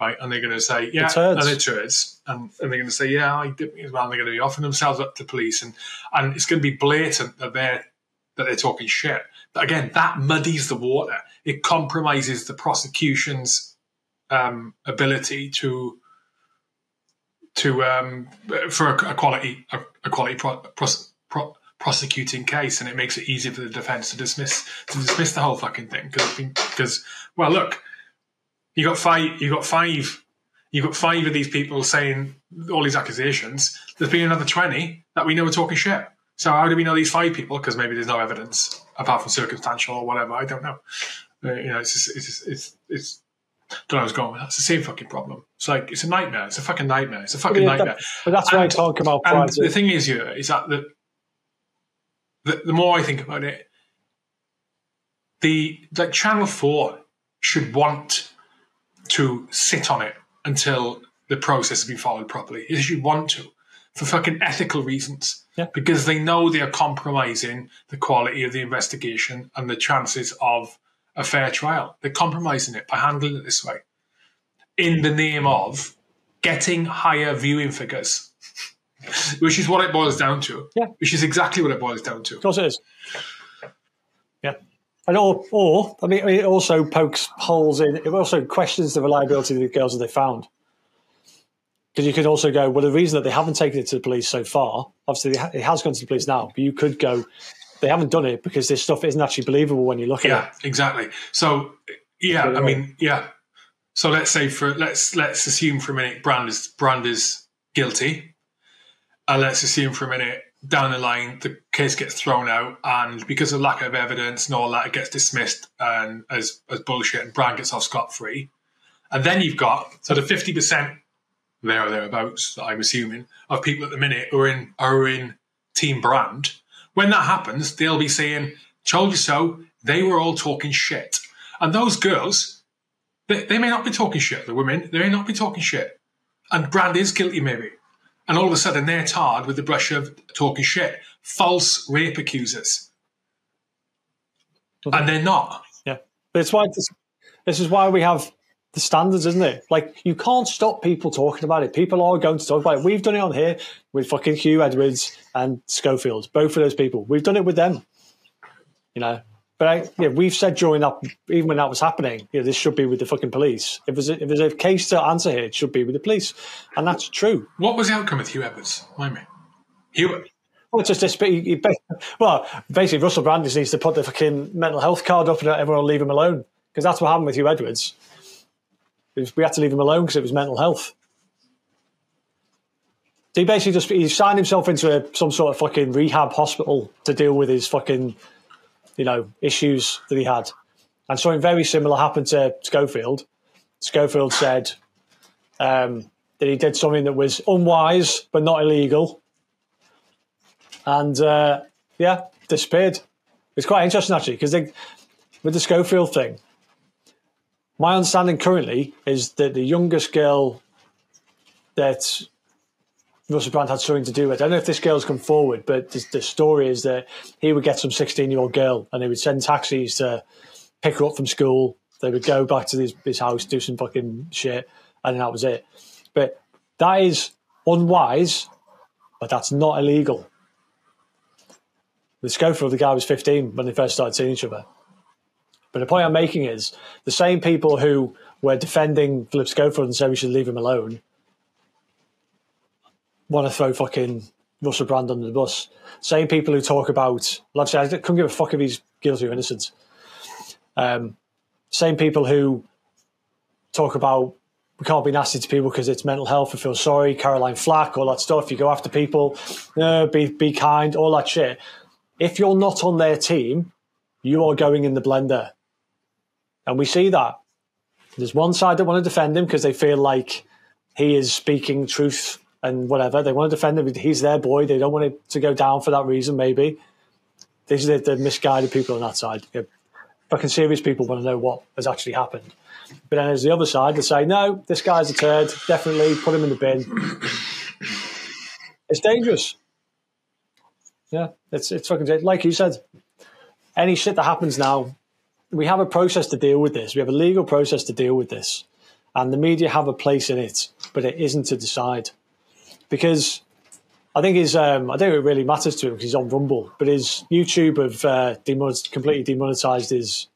right? And they're going to say, yeah, turds. and they're turds, and, and they're going to say, yeah, I did as well. And they're going to be offering themselves up to police, and and it's going to be blatant that they're that they're talking shit. But again, that muddies the water. It compromises the prosecution's um, ability to to um, for a, a quality a, a quality pro, pros, pro, prosecuting case, and it makes it easier for the defence to dismiss to dismiss the whole fucking thing because because well, look, you got five you got five you got five of these people saying all these accusations. There's been another twenty that we know are talking shit. So how do we know these five people? Because maybe there's no evidence apart from circumstantial or whatever. I don't know. Uh, you know, it's just, it's just, it's it's. Don't know where I was going with that. It's the same fucking problem. It's like it's a nightmare. It's a fucking nightmare. It's a fucking Yeah, that- nightmare. But that's why I talk about. And the thing is, here is that the, the the more I think about it, the like Channel Four should want to sit on it until the process has been followed properly. They you want to, for fucking ethical reasons, Yeah. because they know they are compromising the quality of the investigation and the chances of a fair trial. They're compromising it by handling it this way, in the name of getting higher viewing figures [LAUGHS] which is what it boils down to. Yeah. Which is exactly what it boils down to. Of course it is. Yeah. And or, or I mean, it also pokes holes in. It also questions the reliability of the girls that they found. Because you could also go, well, the reason that they haven't taken it to the police so far, obviously it has gone to the police now, but you could go, they haven't done it because this stuff isn't actually believable when you look yeah, at it. Yeah, exactly. So, yeah, I mean, yeah. So let's say for let's let's assume for a minute Brand is Brand is guilty, and let's assume for a minute down the line the case gets thrown out, and because of lack of evidence and all that, it gets dismissed and as as bullshit, and Brand gets off scot free, and then you've got sort of fifty percent there or thereabouts, I'm assuming, of people at the minute who are in are in Team Brand. When that happens, they'll be saying, "Told you so." They were all talking shit, and those girls, they, they may not be talking shit. The women, they may not be talking shit, and Brand is guilty, maybe. And all of a sudden, they're tarred with the brush of talking shit, false rape accusers, and they're not. Yeah, but it's why this, this is why we have the standards, isn't it? Like you can't stop people talking about it. People are going to talk about it. We've done it on here with fucking Huw Edwards and Schofield, both of those people. We've done it with them. You know, but I, yeah, we've said during that, even when that was happening, you know, this should be with the fucking police. If there's a, if there's a case to answer here, it should be with the police, and that's true. What was the outcome with Huw Edwards? Mind me, Huw. Well, it's just this. Well, basically, Russell Brand just needs to put the fucking mental health card up and everyone will leave him alone because that's what happened with Huw Edwards was, we had to leave him alone because it was mental health. So he basically just he signed himself into a, some sort of fucking rehab hospital to deal with his fucking, you know, issues that he had. And something very similar happened to Schofield. Schofield said um, that he did something that was unwise but not illegal. And uh, yeah, disappeared. It's quite interesting actually because with the Schofield thing, my understanding currently is that the youngest girl that Russell Brand had something to do with. I don't know if this girl's come forward, but the, the story is that he would get some 16 year old girl and he would send taxis to pick her up from school. They would go back to his, his house, do some fucking shit, and that was it. But that is unwise, but that's not illegal. The Schofield, the guy was 15 when they first started seeing each other. But the point I'm making is the same people who were defending Philip Schofield and said we should leave him alone want to throw fucking Russell Brand under the bus. Same people who talk about, like I said, I couldn't give a fuck if he's guilty or innocent. Um, same people who talk about we can't be nasty to people because it's mental health. We feel sorry. Caroline Flack, all that stuff. You go after people, uh, be be kind, all that shit. If you're not on their team, you are going in the blender. And we see that. There's one side that want to defend him because they feel like he is speaking truth and whatever. They want to defend him. He's their boy. They don't want it to go down for that reason, maybe. These are the, the misguided people on that side. Fucking serious people want to know what has actually happened. But then there's the other side that say, no, this guy's a turd. Definitely put him in the bin. it's dangerous. Yeah, it's it's fucking like you said. Any shit that happens now, we have a process to deal with this. We have a legal process to deal with this, and the media have a place in it, but it isn't to decide because I think his um, I don't think it really matters to him because he's on Rumble, but his YouTube have uh, demonet- completely demonetized his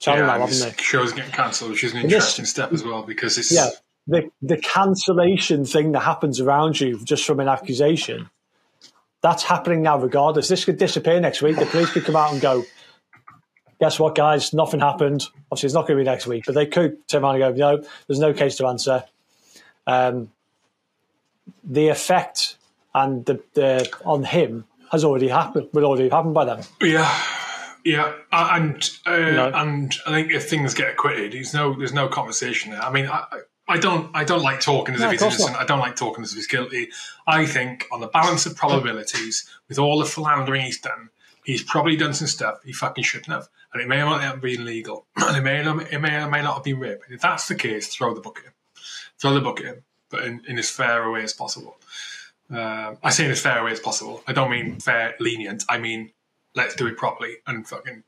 channel yeah, now, haven't they? Show's getting cancelled, which is an interesting this, step as well because it's yeah the the cancellation thing that happens around you just from an accusation. That's happening now, regardless. This could disappear next week. The police could come out and go, guess what, guys? Nothing happened. Obviously, it's not going to be next week, but they could turn around and go, no, there's no case to answer. Um, the effect and the, the on him has already happened. Will already happened by then. Yeah, yeah, and uh, no. and I think if things get acquitted, there's no there's no conversation there. I mean, I, I don't I don't like talking as no, if he's innocent. Not. I don't like talking as if he's guilty. I think on the balance of probabilities, with all the philandering he's done, he's probably done some stuff he fucking shouldn't have and it may or may not have been legal, and it may, it may or may not have been rape. If that's the case, throw the book at him. Throw the book at him, but in, in as fair a way as possible. Uh, I say in as fair a way as possible. I don't mean fair, lenient. I mean let's do it properly and fucking.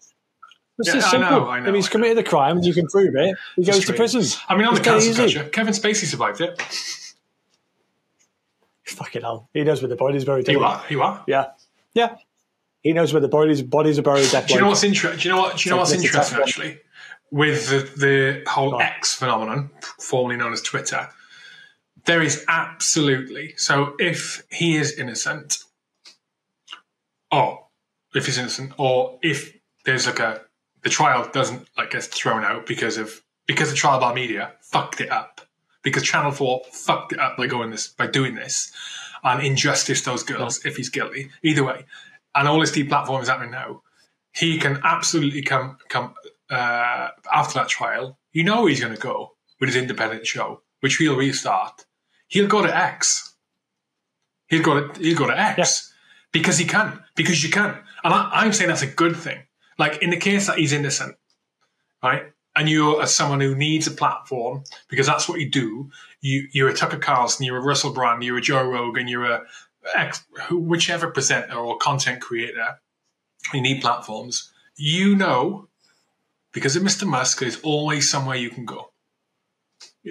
It's yeah, simple. I know, I know, if he's committed a crime, and you can prove it. He goes to prison. I mean, on it's the cancel culture, Kevin Spacey survived it. Fucking hell, he knows where the body's buried. You are. You are. Yeah, yeah. He knows where the bodies bodies are buried. Do you know what's interesting? Do you know what? Do you know what's a tough interesting actually with the, the whole Go. X phenomenon, formerly known as Twitter? There is absolutely so. If he is innocent, or if he's innocent, or if there's like a the trial doesn't like gets thrown out because of because the trial by media fucked it up because Channel Four fucked it up by going this by doing this and injustice those girls if he's guilty. Either way, and all his deplatforming is happening now. He can absolutely come come uh, after that trial. You know he's going to go with his independent show, which he'll restart. He'll go to X. He'll go to he'll go to X because he can because you can, and I, I'm saying that's a good thing. Like in the case that he's innocent, right? And you're as someone who needs a platform because that's what you do. You you're a Tucker Carlson, you're a Russell Brand, you're a Joe Rogan, you're a ex, whichever presenter or content creator. You need platforms. You know, because of Mr. Musk, there's always somewhere you can go.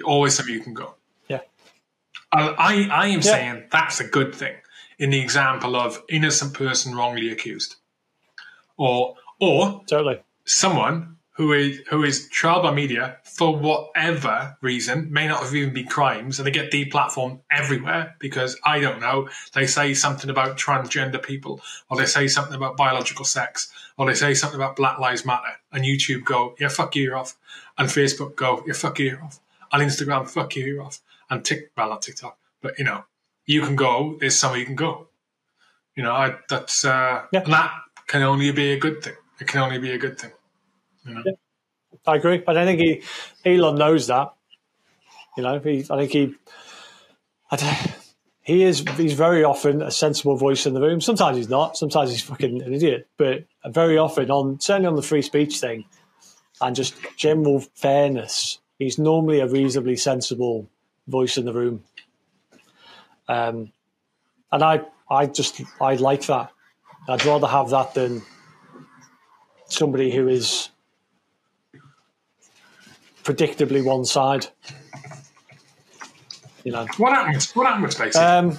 Always somewhere you can go. Yeah. I I, am saying that's a good thing in the example of innocent person wrongly accused, or or Totally. someone who is who is trialed by media for whatever reason may not have even been crimes and they get deplatformed everywhere because I don't know they say something about transgender people or they say something about biological sex or they say something about Black Lives Matter and YouTube go yeah fuck you you're off and Facebook go yeah fuck you you're off and Instagram fuck you you're off and Tik well not TikTok but you know you can go there's somewhere you can go you know I, that's uh, Yeah. and that can only be a good thing it can only be a good thing. You know? yeah, I agree, but I think he Elon knows that. You know, he, I think he, I don't- he is. He's very often a sensible voice in the room. Sometimes he's not. Sometimes he's fucking an idiot. But very often, on certainly on the free speech thing, and just general fairness, he's normally a reasonably sensible voice in the room. Um, and I, I just, I like that. I'd rather have that than somebody who is predictably one side. You know, What happened? What happened with Spacey? um,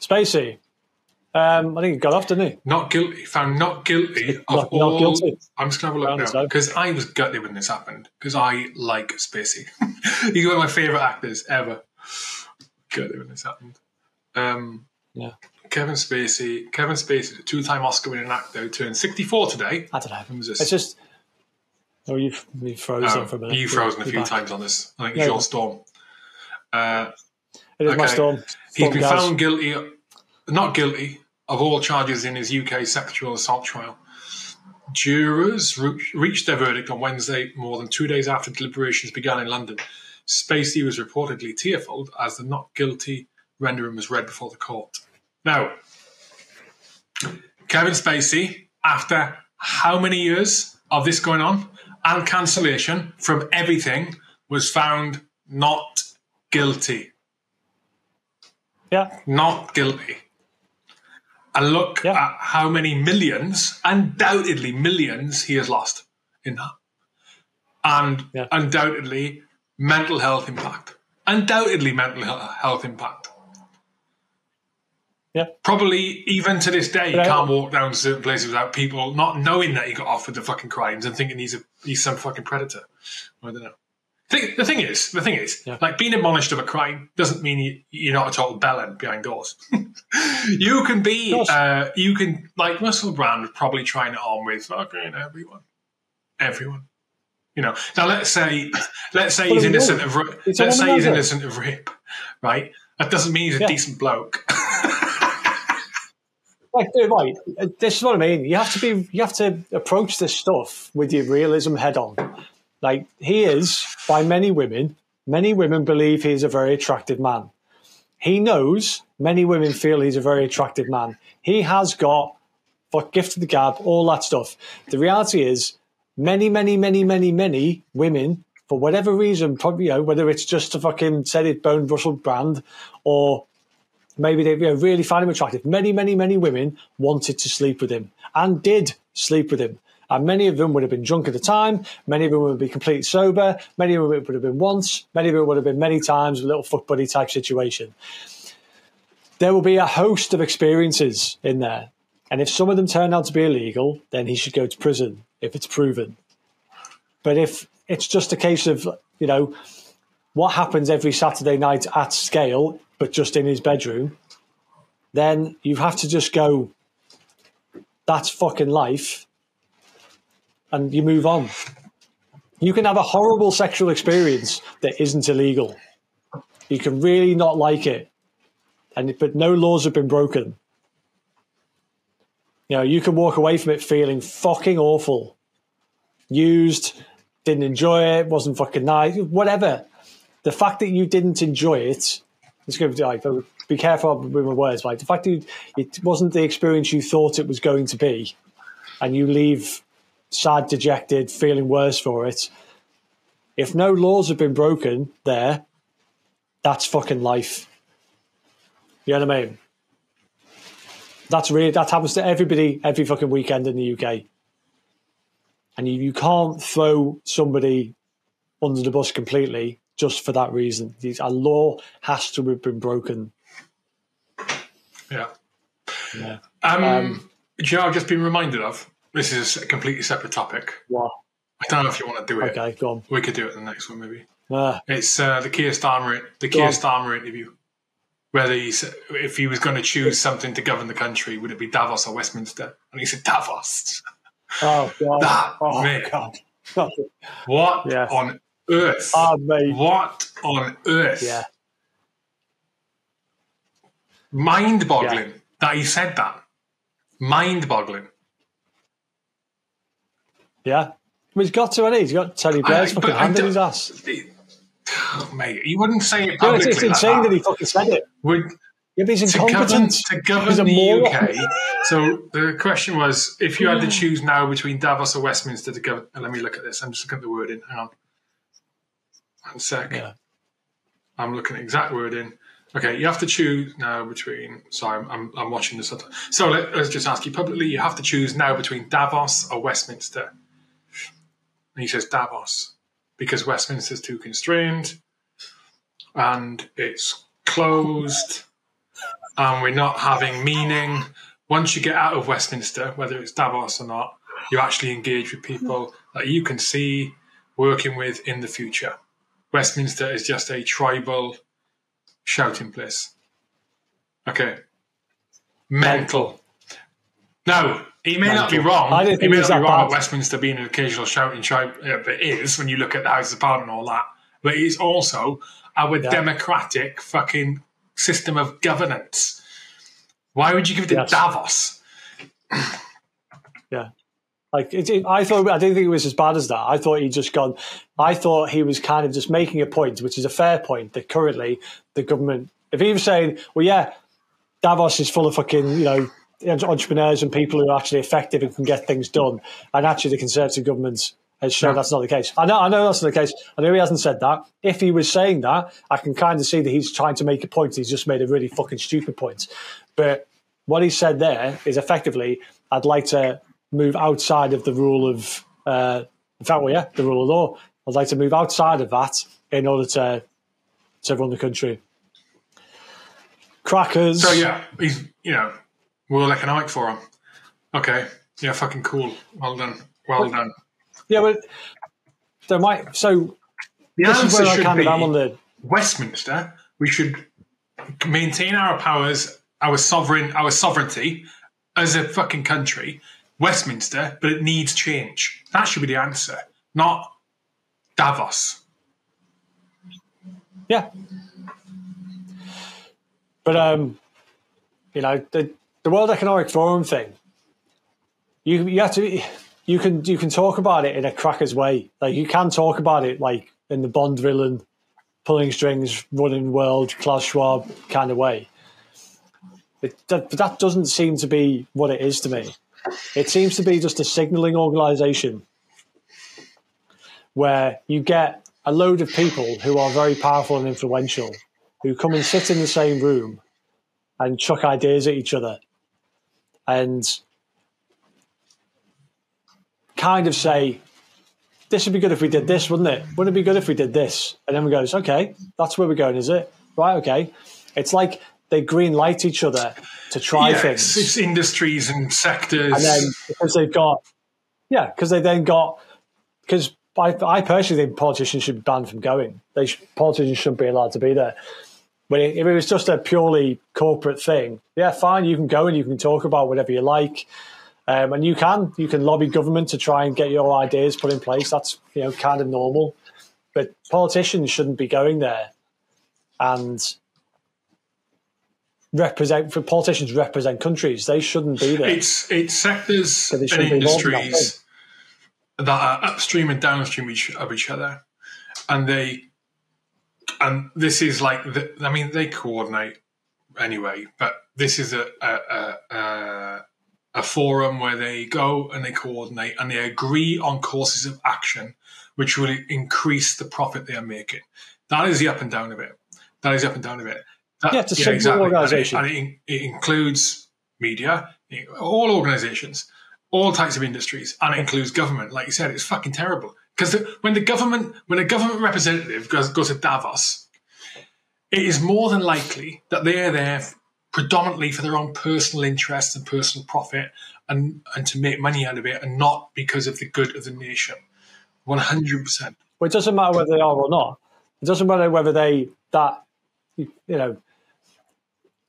Spacey. Um, I think he got off, didn't he? not guilty. Found not guilty of Not- not all. guilty. I'm just gonna have a look now because I was gutted when this happened because I like Spacey. [LAUGHS] He's one of my favorite actors ever. Gutted when this happened. Um, Yeah. Kevin Spacey. Kevin Spacey, the two-time Oscar-winning actor, who turned 64 today. I don't know. When was this? It's just. Oh, you've you've frozen Oh, for a minute. you've frozen a You're few times on this. I think Yeah, it's your yeah. storm. Uh, It is my Okay. storm. He's Storm been Gaz. found guilty, not guilty, of all charges in his UK sexual assault trial. Jurors re- reached their verdict on Wednesday, more than two days after deliberations began in London. Spacey was reportedly tearful as the not guilty rendering was read before the court. Now, Kevin Spacey, after how many years of this going on and cancellation from everything, was found not guilty Yeah, not guilty. And look Yeah. at how many millions, undoubtedly millions, he has lost in that. And Yeah. undoubtedly mental health impact. Undoubtedly mental health impact. yeah. Probably even to this day, you But I- can't walk down certain places without people not knowing that he got off with the fucking crimes and thinking he's a he's some fucking predator. I don't know. Thing, the thing is, the thing is, Yeah. like being admonished of a crime doesn't mean you, you're not a total bellend behind doors. [LAUGHS] you can be, uh, you can like Russell Brand was probably trying it on with fucking everyone, everyone. You know, now let's say, [LAUGHS] let's say he's innocent of, It's let's say he's womanizer. innocent of rape, right? That doesn't mean he's a Yeah. decent bloke. [LAUGHS] Like, dude, right. This is what I mean. You have to be. You have to approach this stuff with your realism head on. Like he is, by many women, many women believe he's a very attractive man. He knows many women feel he's a very attractive man. He has got what gift of the gab, all that stuff. The reality is, many, many, many, many, many women, for whatever reason, probably you know, whether it's just to fucking said it boned Russell Brand or maybe they you know, really found him attractive. Many, many, many women wanted to sleep with him and did sleep with him. And many of them would have been drunk at the time. Many of them would be completely sober. Many of them would have been once. Many of them would have been many times, a little fuck buddy type situation. there will be a host of experiences in there. And if some of them turn out to be illegal, then he should go to prison if it's proven. But if it's just a case of, you know, what happens every Saturday night at scale, but just in his bedroom, then you have to just go, that's fucking life. And you move on. You can have a horrible sexual experience that isn't illegal. You can really not like it. And but no laws have been broken. You know, you can walk away from it feeling fucking awful. Used, didn't enjoy it, wasn't fucking nice, whatever. The fact that you didn't enjoy it, it's going to be like, be careful with my words, like the fact that it wasn't the experience you thought it was going to be, and you leave sad, dejected, feeling worse for it. If no laws have been broken there, that's fucking life. You know what I mean? That's really that happens to everybody every fucking weekend in the UK. And you, you can't throw somebody under the bus completely just for that reason. A law has to have been broken. Yeah. Yeah. Um, Um, do you know I've just been reminded of? This is a completely separate topic. What? I don't know if you want to do it. Okay, go on. We could do it in the next one, maybe. Uh, It's uh, the Keir Starmer, the Keir on. Starmer interview. Whether he said, if he was going to choose something to govern the country, would it be Davos or Westminster? And he said Davos. [LAUGHS] oh god. That, oh mate. god. [LAUGHS] What on earth? Mate. what on earth? Yeah. Mind-boggling that he said that. Mind-boggling. Yeah. I mean, he's got to, he? He's got Tony Blair's I- fucking hand in his ass. Oh, mate, he wouldn't say it You publicly. it's, it's like insane that. that. he fucking said it. Would, Yeah, he's to govern, incompetent. to govern the. UK. So the question was, if you had to choose now between Davos or Westminster to govern, let me look at this. I'm just looking at the wording. Hang on, one sec. Yeah. I'm looking at exact wording. Okay, you have to choose now between. Sorry, I'm, I'm, I'm watching this. So let, us just ask you publicly. You have to choose now between Davos or Westminster. And he says Davos because Westminster's too constrained, and it's closed, and we're not having meaning. Once you get out of Westminster, whether it's Davos or not, you actually engage with people that you can see working with in the future. Westminster is just a tribal shouting place. Okay. Mental. No, he may not be wrong. I didn't he may not be wrong bad. at Westminster being an occasional shouting tribe. It is when you look at the House of Parliament and all that. But it's also our Yeah. democratic fucking system of governance. Why would you give it to Yes. Davos? Yeah. Like it, it- I thought, I didn't think it was as bad as that. I thought he'd just gone. I thought he was kind of just making a point, which is a fair point, that currently the government, if he was saying, "Well, yeah, Davos is full of fucking you know entrepreneurs and people who are actually effective and can get things done," and actually the Conservative government has shown Yeah. that's not the case. I know, I know that's not the case. I know he hasn't said that. If he was saying that, I can kind of see that he's trying to make a point. He's just made a really fucking stupid point. But what he said there is effectively, I'd like to move outside of the rule of, uh, in fact, well, yeah, the rule of law. I'd like to move outside of that in order to to run the country. Crackers. So yeah, he's you know World Economic Forum. Okay, yeah, fucking cool. Well done, well done. Yeah, but there might. So The this is answer where I should kind be of am on the. Westminster. We should maintain our powers, our sovereign, our sovereignty as a fucking country. Westminster, but it needs change. That should be the answer, not Davos. Yeah. But um, you know the the World Economic Forum thing. You you have to you can you can talk about it in a crackers way. Like you can talk about it like in the Bond villain, pulling strings, running world, Klaus Schwab kind of way. It, that, but that doesn't seem to be what it is to me. It seems to be just a signalling organisation where you get a load of people who are very powerful and influential who come and sit in the same room and chuck ideas at each other and kind of say, this would be good if we did this, wouldn't it? Wouldn't it be good if we did this? And then we goes, okay, that's where we're going, is it? Right, okay. It's like they green light each other to try yeah, things. It's, it's industries and sectors. and then because they've got yeah because they then got because I, I personally think politicians should be banned from going they should, politicians shouldn't be allowed to be there but if it was just a purely corporate thing yeah fine you can go and you can talk about whatever you like. Um, and you can you can lobby government to try and get your ideas put in place. That's you know kind of normal. But politicians shouldn't be going there and represent for politicians represent countries. They shouldn't be there. It's it's sectors and shouldn't be involved in that industries that are upstream and downstream each, of each other, and they and this is like the, I mean they coordinate anyway, but this is a a, a a forum where they go and they coordinate and they agree on courses of action which will increase the profit they are making. That is the up and down of it. That is the up and down of it. That, Yeah, it's a simple organisation. And it, and it, it includes media, all organizations, all types of industries, and it includes government. Like you said, it's fucking terrible. Because when the government, when a government representative goes, goes to Davos, it is more than likely that they are there predominantly for their own personal interests and personal profit and, and to make money out of it and not because of the good of the nation. 100%. Well, it doesn't matter whether they are or not. It doesn't matter whether they that you know.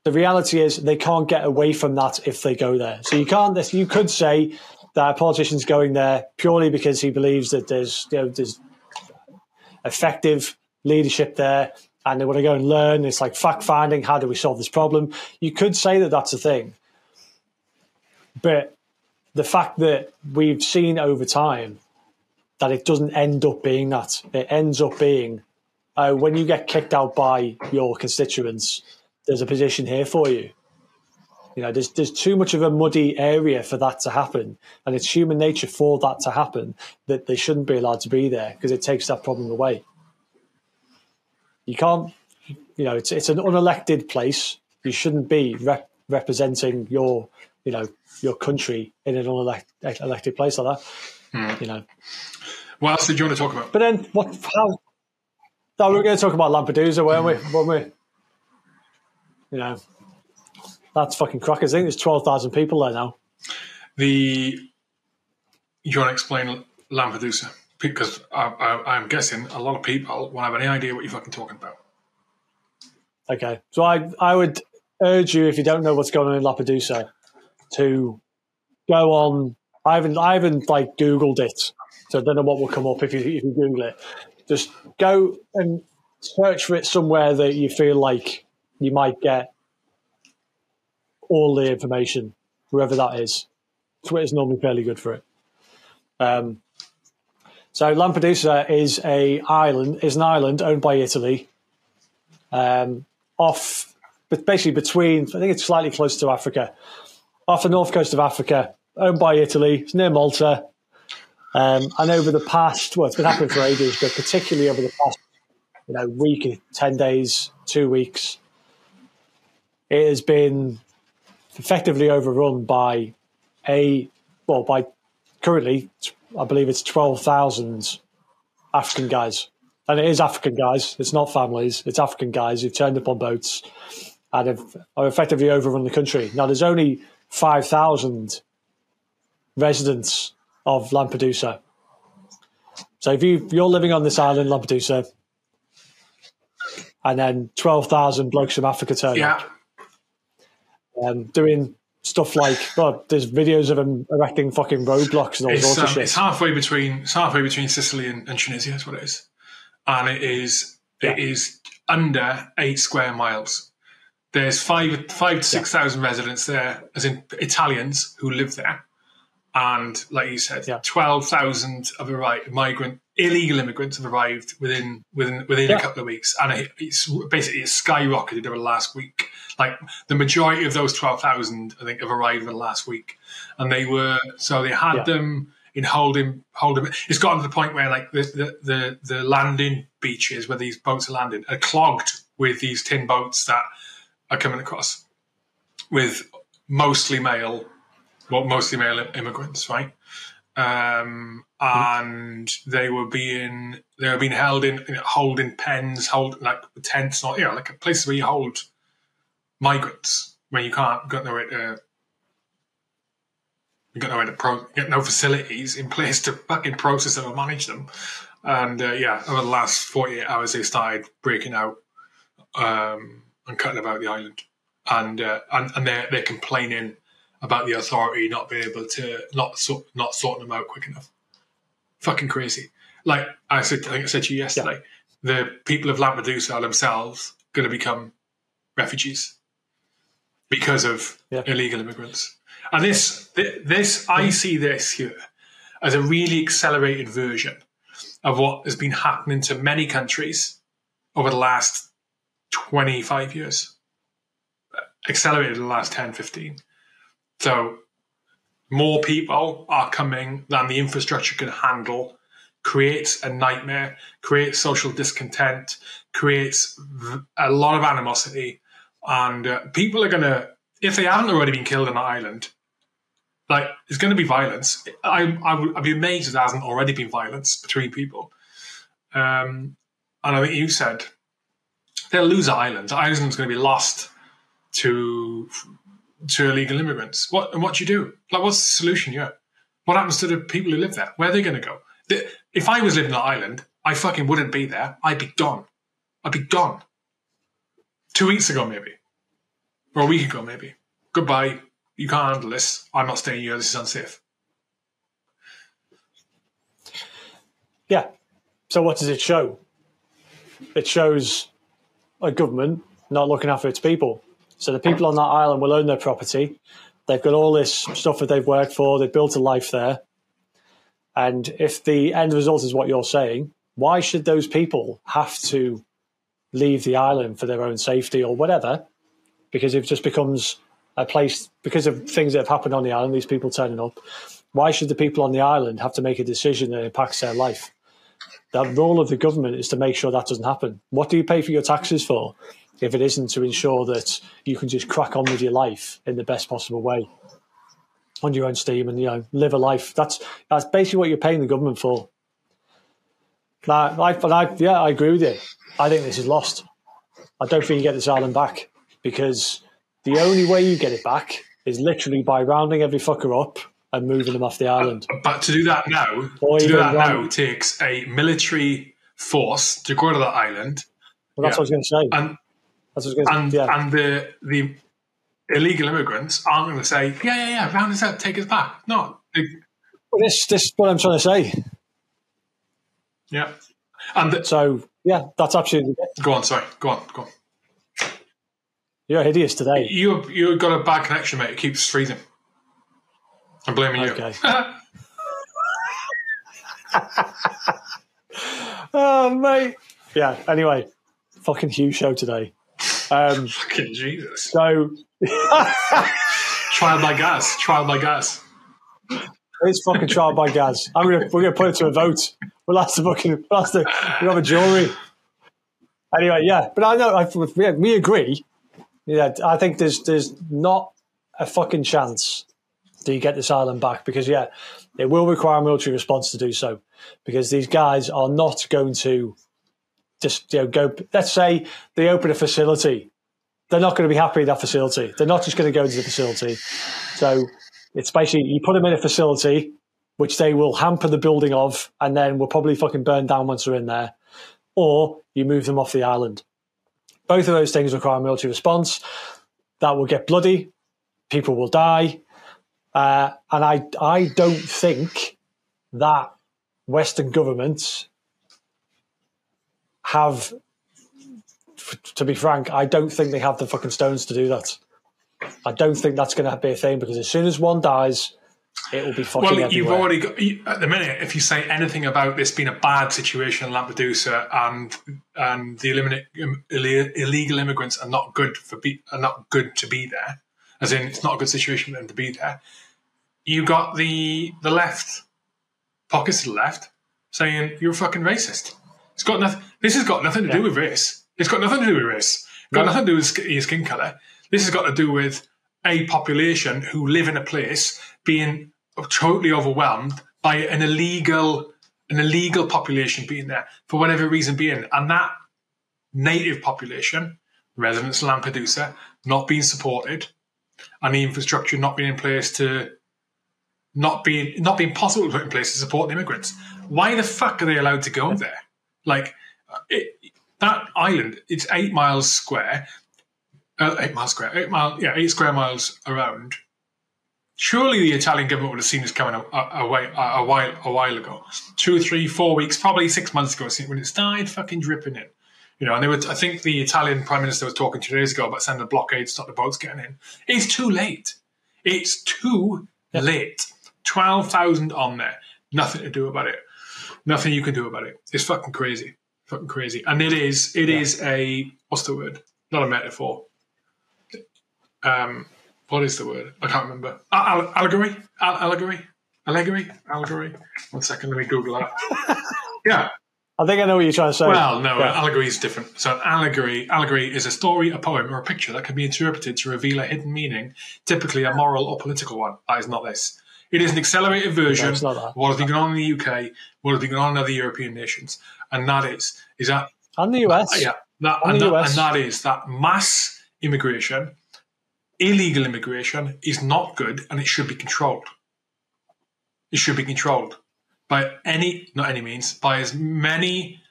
The reality is they can't get away from that if they go there. So you can't. You could say that a politician's going there purely because he believes that there's you know there's effective leadership there, and they want to go and learn. It's like fact finding. How do we solve this problem? You could say that that's a thing, but the fact that we've seen over time that it doesn't end up being that. It ends up being uh, when you get kicked out by your constituents, there's a position here for you. You know, there's there's too much of a muddy area for that to happen, and it's human nature for that to happen that they shouldn't be allowed to be there because it takes that problem away. You can't, you know, it's it's an unelected place. You shouldn't be rep- representing your, you know, your country in an unelected elected place like that. Hmm. You know. What else did you want to talk about? But then, what? How? No, we were going to talk about Lampedusa, weren't we? Weren't we? You know, that's fucking crackers. I think there's twelve thousand people there now. The you want to explain Lampedusa because I, I, I'm guessing a lot of people won't have any idea what you're fucking talking about. Okay, so I I would urge you if you don't know what's going on in Lampedusa to go on. I haven't I haven't like Googled it, so I don't know what will come up if you if you Google it. Just go and search for it somewhere that you feel like you might get all the information, wherever that is. Twitter's normally fairly good for it. Um, so Lampedusa is a island is an island owned by Italy, um, off, but basically between. I think it's slightly close to Africa, off the north coast of Africa, owned by Italy. It's near Malta. Um, and over the past, well, it's been happening for ages, but particularly over the past, you know, week, ten days, two weeks, it has been effectively overrun by a well, by currently, I believe it's twelve thousand African guys, and it is African guys. It's not families. It's African guys who've turned up on boats and have, have effectively overrun the country. Now, there's only five thousand residents of Lampedusa. So if you you're living on this island, Lampedusa, and then twelve thousand blokes from Africa turn Yeah, up, um, doing stuff like well, there's videos of them erecting fucking roadblocks and all it's, sorts of um, shit. it's halfway between it's halfway between Sicily and, and Tunisia. That's what it is, and it is it Yeah. is under eight square miles. There's five five to six thousand residents there, as in Italians who live there, and like you said, Yeah. twelve thousand have arrived. Migrant illegal immigrants have arrived within within within Yeah. a couple of weeks, and it, it's basically it's skyrocketed over the last week. Like the majority of those twelve thousand, I think, have arrived in the last week, and they were so they had Yeah. them in holding holding. It's gotten to the point where like the the the, the landing beaches where these boats are landing are clogged with these tin boats that are coming across with mostly male, well, mostly male immigrants, right? Um, and they were being they were being held in you know, holding pens, hold like tents, or you know, like places where you hold migrants when you can't got nowhere to you got nowhere to pro, get no facilities in place [LAUGHS] to fucking process them and manage them. And uh, yeah, over the last 48 hours, they started breaking out um, and cutting about the island, and uh, and, and they're they're complaining about the authority not being able to not not sorting them out quick enough. Fucking crazy. Like I said, I think I said to you yesterday, yeah. the people of Lampedusa are themselves going to become refugees because of yeah. illegal immigrants. And this, this, I see this here as a really accelerated version of what has been happening to many countries over the last 25 years, accelerated in the last 10, 15. So more people are coming than the infrastructure can handle, creates a nightmare, creates social discontent, creates a lot of animosity. And uh, people are going to, if they haven't already been killed on the island, like it's going to be violence. I, I would I'd be amazed if there hasn't already been violence between people. Um, and I think you said they'll lose the island. The island's going to be lost to to illegal immigrants. What and what do you do? Like, what's the solution here? What happens to the people who live there? Where are they going to go? If I was living on the island, I fucking wouldn't be there. I'd be gone. I'd be gone. Two weeks ago, maybe, or a week ago, maybe. Goodbye you can't handle this. I'm not staying here. This is unsafe. Yeah. So what does it show? It shows a government not looking after its people. So the people on that island will own their property. They've got all this stuff that they've worked for. They've built a life there. And if the end result is what you're saying, why should those people have to leave the island for their own safety or whatever? Because it just becomes a place because of things that have happened on the island, these people turning up. Why should the people on the island have to make a decision that impacts their life? The role of the government is to make sure that doesn't happen. What do you pay for your taxes for if it isn't to ensure that you can just crack on with your life in the best possible way on your own steam and you know live a life? That's that's basically what you're paying the government for. Now, I, I, yeah, I agree with you. I think this is lost. I don't think you get this island back because the only way you get it back is literally by rounding every fucker up and moving them off the island. But to do that now, or to do that now takes a military force to go to that island. Well, that's yeah. what I was going to say. And, that's what I was going to say. Yeah. and the the illegal immigrants aren't going to say, "Yeah, yeah, yeah, round us up, take us back." No. Well, this this is what I'm trying to say. Yeah. And the, so yeah, that's absolutely. Go on. Sorry. Go on. Go on. You're hideous today. You you got a bad connection, mate. It keeps freezing. I'm blaming you. Okay. [LAUGHS] oh mate. Yeah. Anyway, fucking huge show today. Um, fucking Jesus. So [LAUGHS] trial by Gaz. Trial by Gaz. It's fucking trial by Gaz. I'm gonna we're gonna put it to a vote. We'll have to fucking we'll have to we'll have a jury. Anyway, yeah, but I know I, we, we agree yeah, I think there's there's not a fucking chance that you get this island back because yeah, it will require a military response to do so because these guys are not going to just you know go. Let's say they open a facility, they're not going to be happy with that facility. They're not just going to go into the facility. So it's basically you put them in a facility which they will hamper the building of, and then will probably fucking burn down once they're in there, or you move them off the island. Both of those things require a military response. That will get bloody. People will die. Uh, and I, I don't think that Western governments have, to be frank, I don't think they have the fucking stones to do that. I don't think that's going to be a thing because as soon as one dies, it will be fucking. Well, everywhere. you've already got at the minute. If you say anything about this being a bad situation in Lampedusa and and the eliminate, um, illegal immigrants are not good for be, are not good to be there, as in it's not a good situation for them to be there. You got the the left pockets to the left saying you're a fucking racist. It's got nothing. This has got nothing to yeah. do with race. It's got nothing to do with race. It's got no. nothing to do with your skin color. This has got to do with a population who live in a place being totally overwhelmed by an illegal an illegal population being there for whatever reason being and that native population residents of Lampedusa not being supported and the infrastructure not being in place to not being not being possible to put in place to support the immigrants. Why the fuck are they allowed to go there? Like it, that island, it's eight miles square, uh, eight miles square, eight mile, yeah, eight square miles around. Surely the Italian government would have seen this coming a, a, a, a while a while ago, two, three, four weeks, probably six months ago, when it started fucking dripping in. You know, and they were. I think the Italian prime minister was talking two days ago about sending a blockade to stop the boats getting in. It's too late. It's too late. Twelve thousand on there. Nothing to do about it. Nothing you can do about it. It's fucking crazy. Fucking crazy. And it is. It yeah. is a what's the word? Not a metaphor. Um, what is the word? I can't remember. Uh, allegory. allegory. Allegory. Allegory. One second. Let me Google that. [LAUGHS] yeah. I think I know what you're trying to say. Well, no, yeah. allegory is different. So, an allegory, allegory is a story, a poem, or a picture that can be interpreted to reveal a hidden meaning, typically a moral or political one. That is not this. It is an accelerated version no, of what has been going on in the UK, what has been going on in other European nations, and that is is that and the US, yeah, that, and, that, and that is that mass immigration, illegal immigration, is not good, and it should be controlled. It should be controlled by any, not any means, by as many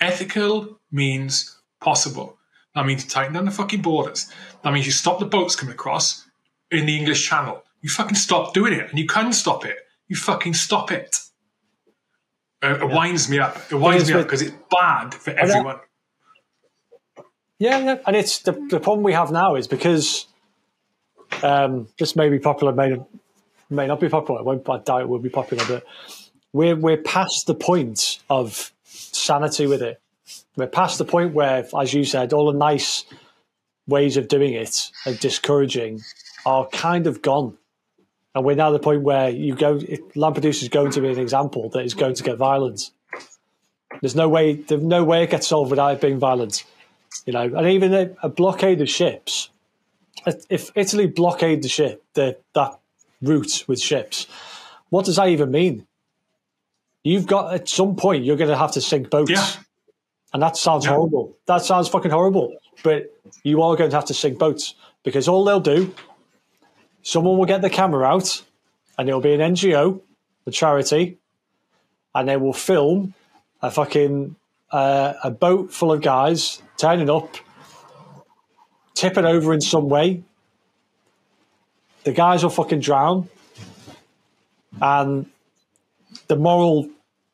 ethical means possible. That means you tighten down the fucking borders. That means you stop the boats coming across in the English Channel. You fucking stop doing it, and you can stop it. You fucking stop it. Uh, it yeah. winds me up. It winds me up because it's bad for everyone. Yeah, yeah, and it's the, the problem we have now is because um, this may be popular, may may not be popular. I, won't, I doubt it will be popular, but we're we're past the point of sanity with it. We're past the point where, as you said, all the nice ways of doing it and discouraging are kind of gone. And we're now at the point where you go, Lampedusa is going to be an example that is going to get violent. There's no way, there's no way it gets solved without it being violent. You know, and even a, a blockade of ships. If Italy blockade the ship, the, that route with ships, what does that even mean? you've got at some point you're going to have to sink boats. Yeah. And that sounds yeah. horrible. That sounds fucking horrible. But you are going to have to sink boats because all they'll do, someone will get the camera out and it'll be an NGO, a charity, and they will film a fucking uh, a boat full of guys turning up, tip it over in some way. The guys will fucking drown, and the moral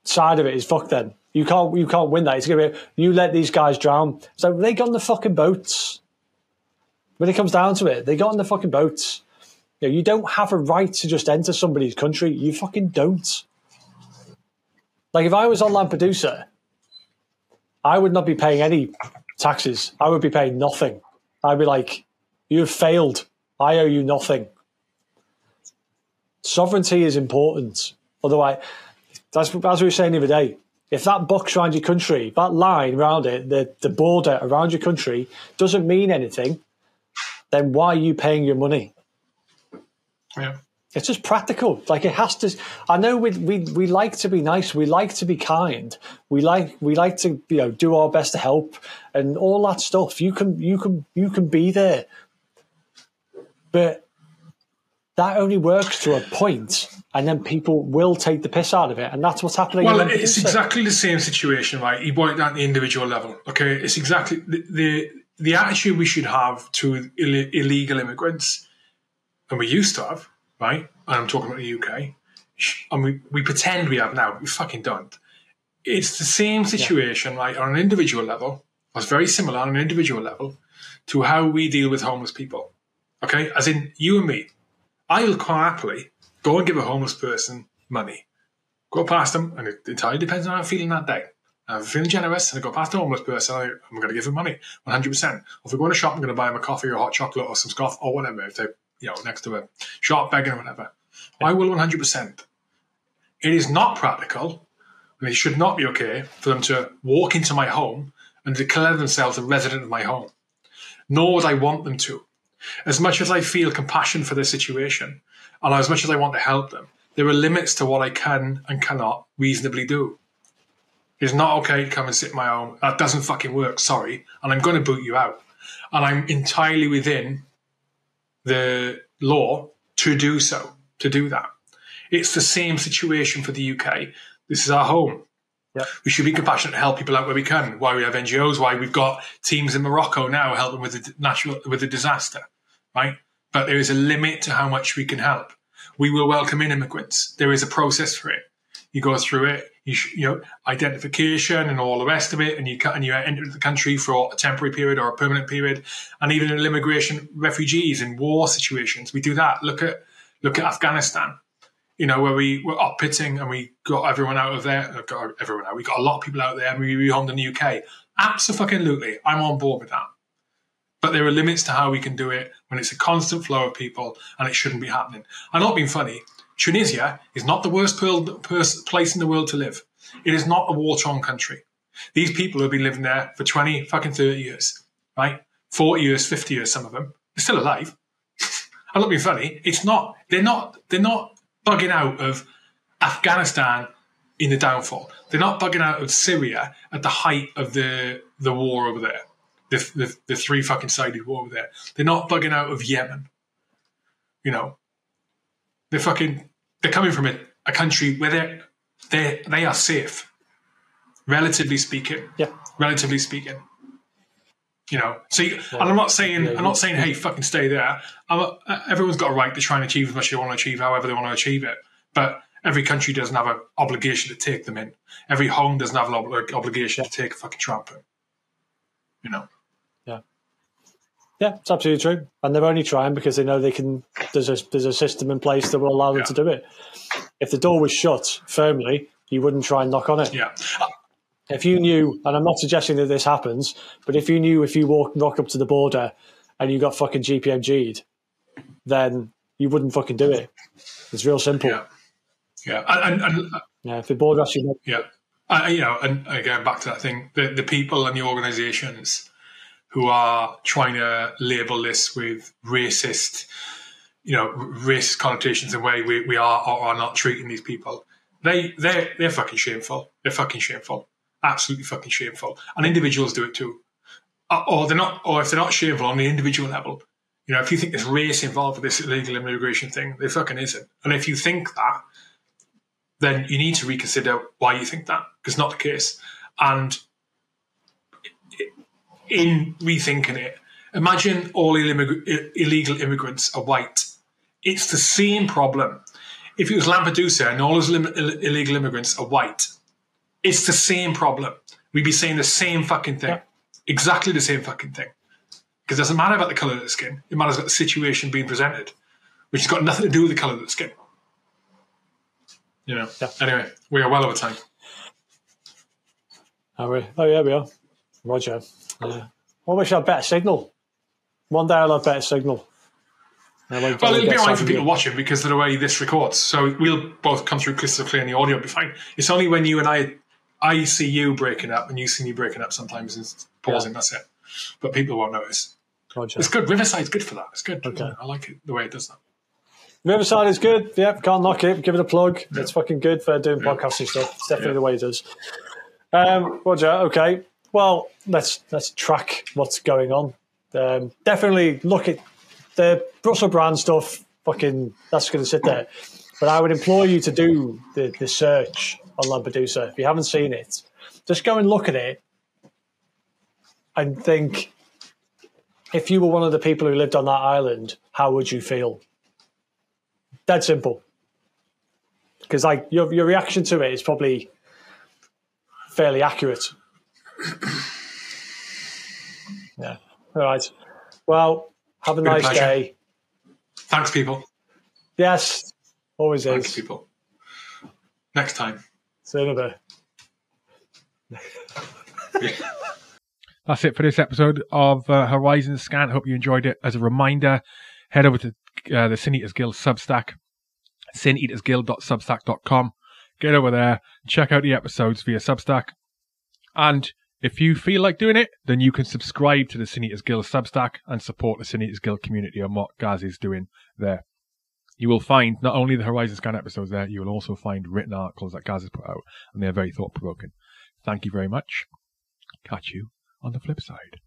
side of it is fuck them. You can't you can't win that. It's gonna be you let these guys drown. So they got on the fucking boats. When it comes down to it, they got on the fucking boats. You, know, you don't have a right to just enter somebody's country. You fucking don't. Like if I was on Lampedusa, I would not be paying any taxes. I would be paying nothing. I'd be like, you have failed. I owe you nothing. Sovereignty is important. Otherwise, that's as we were saying the other day. If that box around your country, that line around it, the, the border around your country doesn't mean anything, then why are you paying your money? Yeah. It's just practical. Like it has to. I know we, we we like to be nice. We like to be kind. We like we like to you know do our best to help and all that stuff. You can you can you can be there, but that only works to a point and then people will take the piss out of it, and that's what's happening. Well, it's exactly the same situation, right? You point it at the individual level. Okay, it's exactly the, the the, attitude we should have to Ill- illegal immigrants, and we used to have, right? And I'm talking about the UK, and we, we pretend we have now. but We fucking don't. It's the same situation, yeah. right? On an individual level, it's very similar on an individual level to how we deal with homeless people. Okay, as in you and me, I'll quite happily Go and give a homeless person money. Go past them, and it entirely depends on how I'm feeling that day. I'm feeling generous, and I go past a homeless person, I, am going to give them money, 100%. If we go in a shop, I'm going to buy them a coffee or a hot chocolate or some scoff or whatever, if they're you know, next to a shop begging or whatever. I will 100%. It is not practical, and it should not be okay for them to walk into my home and declare themselves a resident of my home. Nor would I want them to. As much as I feel compassion for their situation, and as much as I want to help them, there are limits to what I can and cannot reasonably do. It's not okay to come and sit in my home. That doesn't fucking work. Sorry. And I'm going to boot you out. And I'm entirely within the law to do so, to do that. It's the same situation for the UK. This is our home. Yep. We should be compassionate and help people out where we can. Why we have NGOs, why we've got teams in Morocco now helping with the natural with the disaster, right? But there is a limit to how much we can help. We will welcome in immigrants. There is a process for it. You go through it, you, you know, identification and all the rest of it, and you and you enter the country for a temporary period or a permanent period, and even in immigration, refugees in war situations, we do that. Look at look at Afghanistan you know, where we were Op Pitting and we got everyone out of there. uh, Got everyone out. We got a lot of people out there and we rehomed in the UK. Absolutely. I'm on board with that. But there are limits to how we can do it when it's a constant flow of people and it shouldn't be happening. I'm not being funny. Tunisia is not the worst place in the world to live. It is not a war torn country. These people have been living there for 20, fucking 30 years, right? 40 years, 50 years, some of them. They're still alive. [LAUGHS] I'm not being funny. It's not, they're not, they're not bugging out of Afghanistan in the downfall. They're not bugging out of Syria at the height of the the war over there, the the, the three fucking sided war over there. They're not bugging out of Yemen. You know, they're fucking they're coming from a, a country where they're they they are safe, relatively speaking. Yeah, relatively speaking. You know, so you, and I'm not saying I'm not saying hey fucking stay there. I'm, uh, everyone's got a right to try and achieve as much as they want to achieve, however they want to achieve it. But every country doesn't have an obligation to take them in. Every home doesn't have an ob- obligation to take a fucking tramp in. You know. Yeah. It's absolutely true, and they're only trying because they know they can. There's a there's a system in place that will allow them Yeah. to do it. If the door was shut firmly, you wouldn't try and knock on it. Yeah. Uh, if you knew, and I'm not suggesting that this happens, but if you knew if you walk rock up to the border and you got fucking GPMG'd, then you wouldn't fucking do it. It's real simple. Yeah. Yeah. And, and, and uh, Yeah, if the border actually, Yeah, I, you know, and again back to that thing, the the people and the organisations who are trying to label this with racist, you know, racist connotations the way we, we are or are not treating these people, they they they're fucking shameful. They're fucking shameful. Absolutely fucking shameful. And individuals do it too. Or- Or they're not, or if they're not shameful on the individual level, you know, if you think there's race involved with this illegal immigration thing, there fucking isn't. And if you think that, then you need to reconsider why you think that, because not the case. And in rethinking it, imagine all illegal immigrants are white. It's the same problem. If it was Lampedusa and all those ill- illegal immigrants are white, it's the same problem. We'd be saying the same fucking thing, Yeah. exactly the same fucking thing. Because it doesn't matter about the colour of the skin, it matters about the situation being presented, which has got nothing to do with the colour of the skin. You know. Yeah. Anyway, we are well over time. Are we? Oh, yeah, we are. Roger. Yeah. I wish I had better signal. One day I'll have better signal. I like- Well, it'll be get alright for people watching because of the way this records. So we'll both come through crystal clear and the audio will be fine. It's only when you and I, I see you breaking up and you see me breaking up sometimes and pausing. That's it. But people won't notice. Roger. It's good. Riverside's good for that. It's good. Okay. I like it the way it does that. Riverside is good. Yep, can't knock it. Give it a plug. It's fucking good for doing podcasting stuff. It's definitely Yeah. the way it is. Um, Roger, okay. Well, let's let's track what's going on. Um, definitely look at the Russell Brand stuff. Fucking, that's going to sit there. But I would implore you to do the, the search on Lampedusa if you haven't seen it. Just go and look at it and think if you were one of the people who lived on that island, how would you feel? Dead simple. Because like your your reaction to it is probably fairly accurate. Yeah. All right. Well, have a Been nice pleasure. day. Thanks, people. Yes. Always Thanks, is. people. Next time. See you in a. [LAUGHS] That's it for this episode of uh, Horizon Scan. Hope you enjoyed it. As a reminder, head over to uh, the Sin Eaters Guild Substack, sineatersguild.substack.com. Get over there, check out the episodes via Substack. And if you feel like doing it, then you can subscribe to the Sin Eaters Guild Substack and support the Sin Eaters Guild community and what Gaz is doing there. You will find not only the Horizon Scan episodes there, you will also find written articles that Gaz has put out, and they're very thought provoking. Thank you very much. Catch you on the flip side.